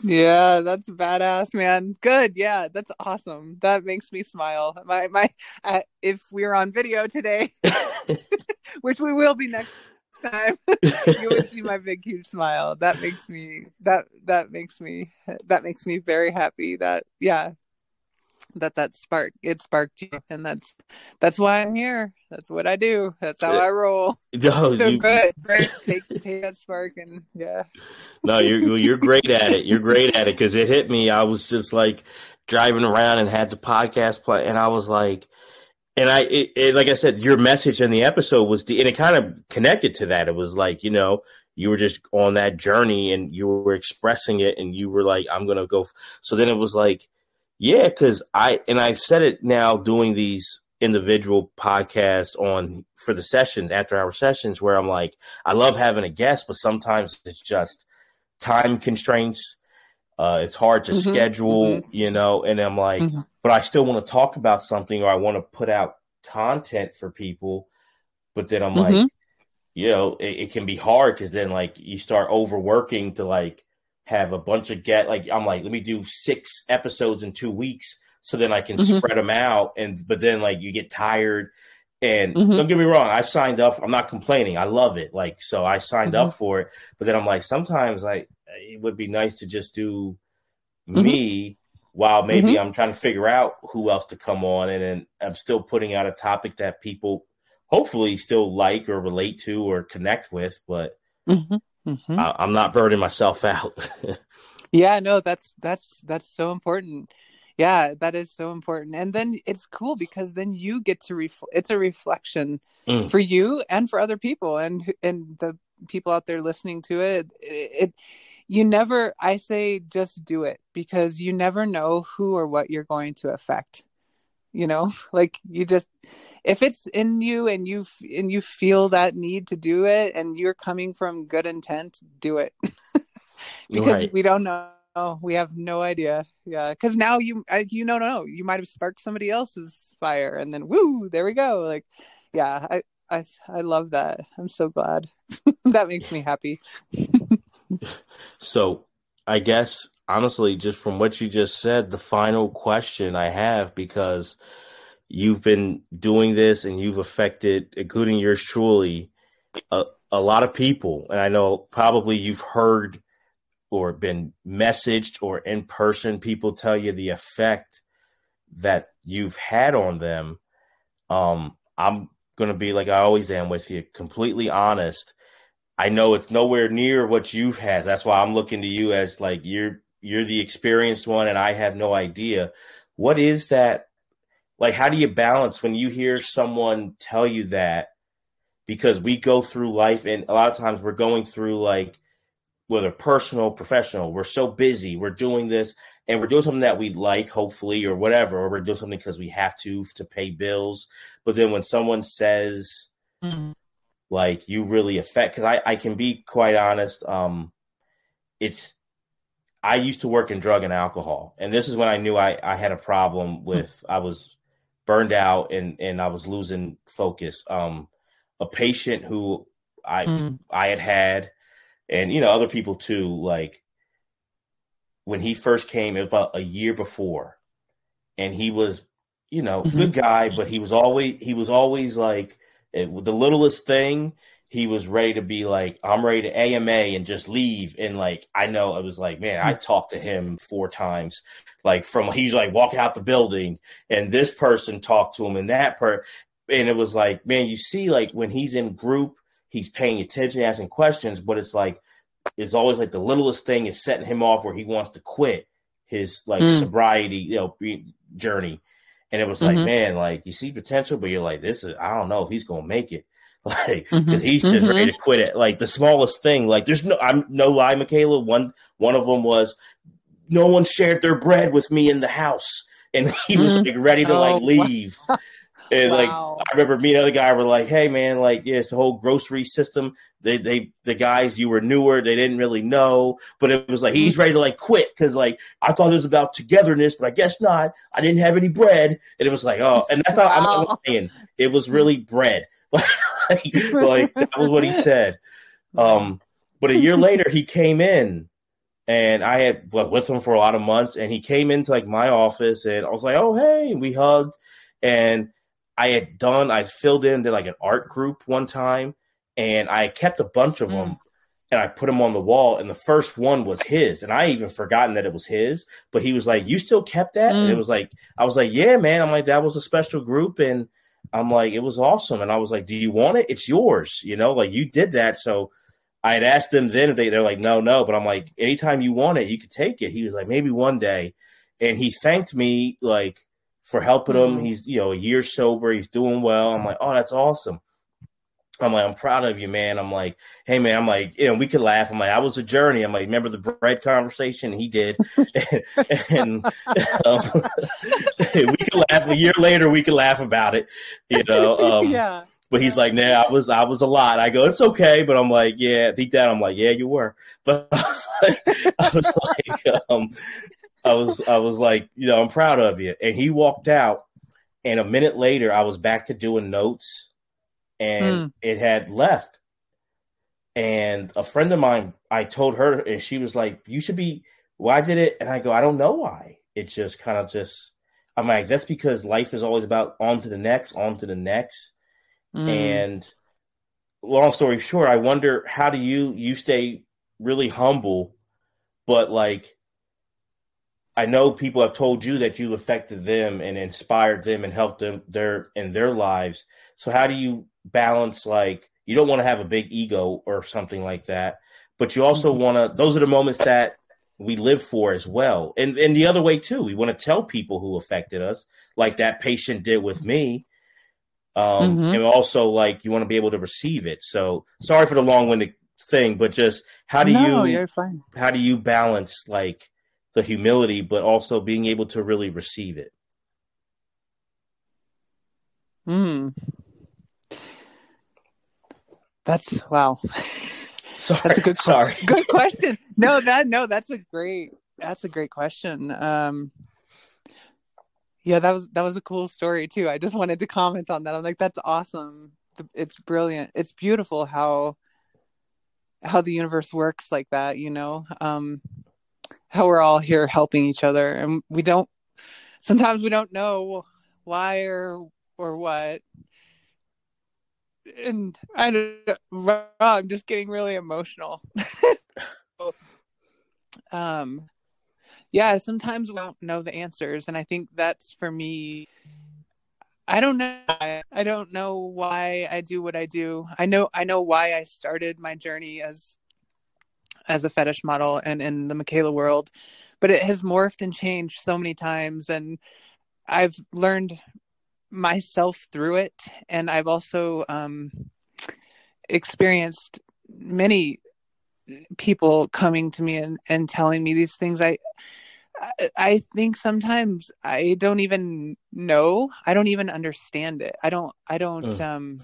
Yeah, that's badass, man. Good. Yeah, that's awesome. That makes me smile. My my uh, if we are on video today, which we will be next time, you would see my big huge smile. That makes me that that makes me that makes me very happy that yeah, that that spark it sparked you. And that's that's why i'm here. That's what i do. That's how i roll. No, so you, good. Great. Take, take that spark and yeah. No you're you're great at it. You're great at it because it hit me. I was just like driving around and had the podcast play and i was like and i it, it, like i said your message in the episode was the and it kind of connected to that. It was like you know you were just on that journey and you were expressing it and you were like i'm gonna go so then it was like yeah, because I and I've said it now doing these individual podcasts on for the sessions after our sessions where I'm like, I love having a guest, but sometimes it's just time constraints. Uh, it's hard to mm-hmm, schedule, mm-hmm. you know, and I'm like, mm-hmm. but I still want to talk about something or I want to put out content for people, but then I'm mm-hmm. like, you know, it, it can be hard because then like you start overworking to like have a bunch of get like I'm like, let me do six episodes in two weeks so then I can mm-hmm. spread them out. And but then like you get tired. And mm-hmm. don't get me wrong, I signed up. I'm not complaining. I love it. Like so, I signed mm-hmm. up for it. But then I'm like, sometimes like it would be nice to just do mm-hmm. me while maybe mm-hmm. I'm trying to figure out who else to come on, and then I'm still putting out a topic that people hopefully still like or relate to or connect with. But mm-hmm. I, am not burning myself out. yeah, no, that's that's that's so important. Yeah, that is so important. And then it's cool because then you get to reflect. It's a reflection mm. for you and for other people, and and the people out there listening to it. It, it you never. I say just do it because you never know who or what you're going to affect. You know, like you just if it's in you and you and you feel that need to do it and you're coming from good intent do it. Because right. we don't know. We have no idea. Yeah because now you uh, you don't know. You might have sparked somebody else's fire and then woo there we go. Like yeah i i, I love that. I'm so glad. That makes me happy. So i guess honestly just from what you just said the final question i have because you've been doing this and you've affected, including yours truly, a, a lot of people. And I know probably you've heard or been messaged or in person, people tell you the effect that you've had on them. Um, I'm going to be like I always am with you, completely honest. I know it's nowhere near what you've had. That's why I'm looking to you as like you're you're the experienced one, and I have no idea. What is that like how do you balance when you hear someone tell you that because we go through life and a lot of times we're going through like whether personal professional we're so busy we're doing this and we're doing something that we like hopefully or whatever or we're doing something because we have to to pay bills but then when someone says mm-hmm. like you really affect because I, I can be quite honest um it's i used to work in drug and alcohol and this is when i knew i, I had a problem with mm-hmm. i was burned out and and I was losing focus. Um, a patient who I mm. I had had, and you know other people too. Like when he first came, it was about a year before, and he was you know mm-hmm. good guy, but he was always he was always like it, the littlest thing he was ready to be like, I'm ready to AMA and just leave. And like, I know it was like, man, I talked to him four times, like from he's like walking out the building, and this person talked to him, and that part, and it was like, man, you see, like when he's in group, he's paying attention, asking questions, but it's like, it's always like the littlest thing is setting him off where he wants to quit his like mm. sobriety, you know, journey. And it was like, mm-hmm. man, like you see potential, but you're like, this is, I don't know if he's gonna make it. like because mm-hmm. he's just mm-hmm. ready to quit it. Like the smallest thing, like there's no I'm no lie, Michaela. One one of them was no one shared their bread with me in the house, and he was mm-hmm. like ready to oh, like leave. Wow. And wow. like I remember me and other guy were like, "Hey man, like yeah, it's the whole grocery system. They they the guys you were newer, they didn't really know, but it was like he's mm-hmm. ready to like quit because like I thought it was about togetherness, but I guess not. I didn't have any bread, and it was like oh, and that's not wow. I'm not saying it was really bread. like, like that was what he said. Um, but a year later, he came in, and I had well, with him for a lot of months, and he came into like my office, and I was like, "Oh, hey!" we hugged, and I had done, I filled in did like an art group one time, and I kept a bunch of mm. them, and I put them on the wall, and the first one was his, and I even forgotten that it was his, but he was like, "You still kept that?" Mm. And it mm. was like, I was like, "Yeah, man." I'm like, "That was a special group," and I'm like, it was awesome. And I was like, do you want it? It's yours. You know, like you did that. So I had asked them then if they, they're like, no, no. But I'm like, anytime you want it, you could take it. He was like, maybe one day. And he thanked me like for helping him. Mm-hmm. He's, you know, a year sober. He's doing well. I'm like, oh, that's awesome. I'm like, I'm proud of you, man. I'm like, hey, man. I'm like, you know, we could laugh. I'm like, I was a journey. I'm like, remember the bread conversation? He did, and, um, we could laugh. A year later, we could laugh about it, you know. Um, yeah. But he's like, nah, I was, I was a lot. I go, it's okay. But I'm like, yeah, deep down, I'm like, yeah, you were. But I was like, I was like, um, I was, I was like, you know, I'm proud of you. And he walked out And a minute later, I was back to doing notes and mm. it had left. And a friend of mine, I told her, and she was like, You should be, why did it? And I go, I don't know why. It just kind of just, I'm like, That's because life is always about on to the next, on to the next. Mm. And long story short, I wonder how do you, you stay really humble, but like, I know people have told you that you've affected them and inspired them and helped them their in their lives. So how do you balance like you don't want to have a big ego or something like that, but you also mm-hmm. want to. Those are the moments that we live for as well, and and the other way too. We want to tell people who affected us, like that patient did with me. Um, mm-hmm. and also like you want to be able to receive it. So sorry for the long-winded thing, but just how do no, you how do you balance like the humility, but also being able to really receive it? Hmm. That's wow. Sorry. That's a good sorry. Good question. No, that no, that's a great that's a great question. Um yeah, that was that was a cool story too. I just wanted to comment on that. I'm like, that's awesome. It's brilliant. It's beautiful how how the universe works like that, you know. Um how we're all here helping each other and we don't sometimes we don't know why or or what and I don't I'm just getting really emotional. um yeah, sometimes we don't know the answers and I think that's for me I don't know I don't know why I do what I do. I know I know why I started my journey as as a fetish model and in the Michaela world, but it has morphed and changed so many times and I've learned myself through it. And i've also um, experienced many people coming to me and, and telling me these things. I i think sometimes i don't even know. I don't even understand it. I don't i don't um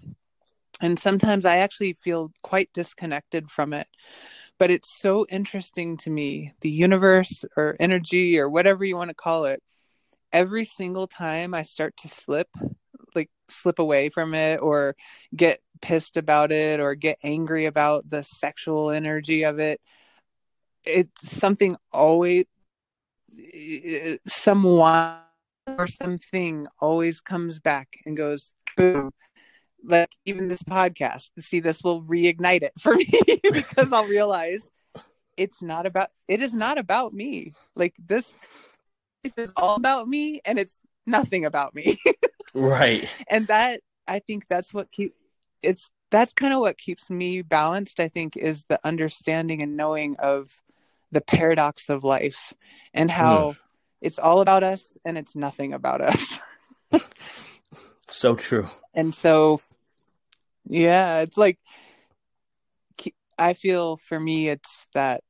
and sometimes i actually feel quite disconnected from it. But it's so interesting to me the universe or energy or whatever you want to call it every single time I start to slip, like slip away from it or get pissed about it or get angry about the sexual energy of it, it's something always, eh, someone or something always comes back and goes, boom. Like even this podcast, see, this will reignite it for me because I'll realize it's not about, it is not about me. Like this, is all about me and it's nothing about me. right. And that I think that's what keep it's that's kind of what keeps me balanced, I think, is the understanding and knowing of the paradox of life and how mm. it's all about us and it's nothing about us. so true. And so yeah, it's like I feel for me it's that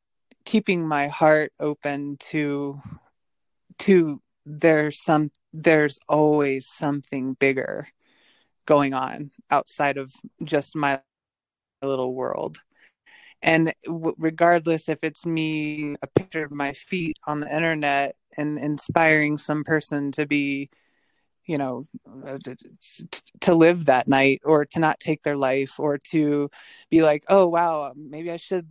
keeping my heart open to to there's some there's always something bigger going on outside of just my little world. And w- regardless if it's me a picture of my feet on the internet and inspiring some person to be you know uh, to live that night or to not take their life or to be like oh wow maybe i should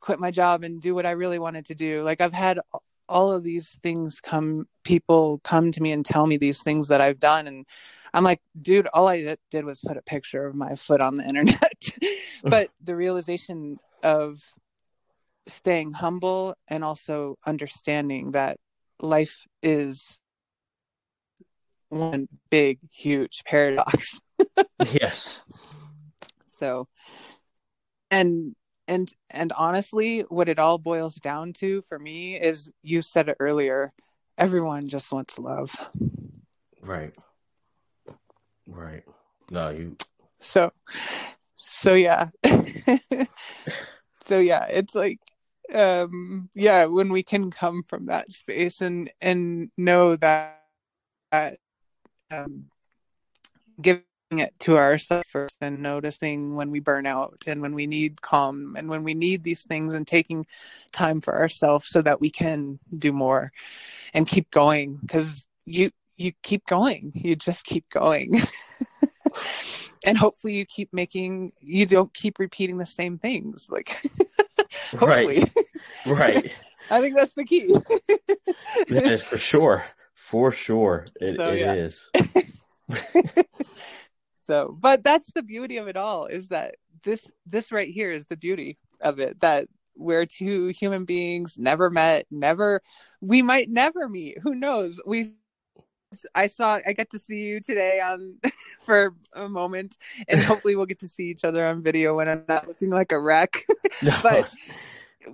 quit my job and do what i really wanted to do. Like i've had all of these things come people come to me and tell me these things that I've done and I'm like, dude, all I did was put a picture of my foot on the internet. but the realization of staying humble and also understanding that life is one big huge paradox. yes. So and and and honestly what it all boils down to for me is you said it earlier everyone just wants love. Right. Right. No you so so yeah. So yeah it's like um yeah when we can come from that space and and know that that um give to ourselves first and noticing when we burn out and when we need calm and when we need these things and taking time for ourselves so that we can do more and keep going because you you keep going. You just keep going. and hopefully you keep making you don't keep repeating the same things like right right i think that's the key that is for sure for sure it, so, it yeah. is. So but that's the beauty of it all is that this this right here is the beauty of it that we're two human beings never met never we might never meet. Who knows? We I saw I get to see you today on for a moment and hopefully we'll get to see each other on video when I'm not looking like a wreck. but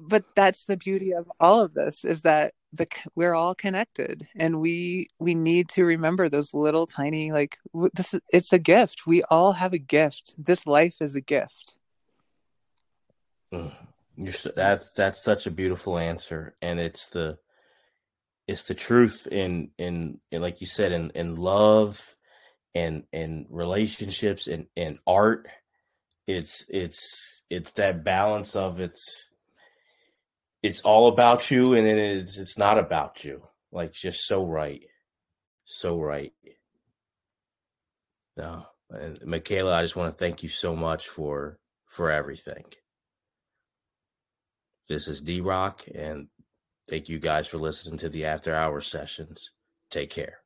but that's the beauty of all of this is that the we're all connected and we we need to remember those little tiny like this it's a gift. We all have a gift. This life is a gift. You're, that's that's such a beautiful answer and it's the it's the truth in, in in like you said in in love and and relationships and and art it's it's it's that balance of it's it's all about you and it's it's not about you like just so right so right no and michaela i just want to thank you so much for for everything this is d rock and Thank you guys for listening to the after hours sessions. Take care.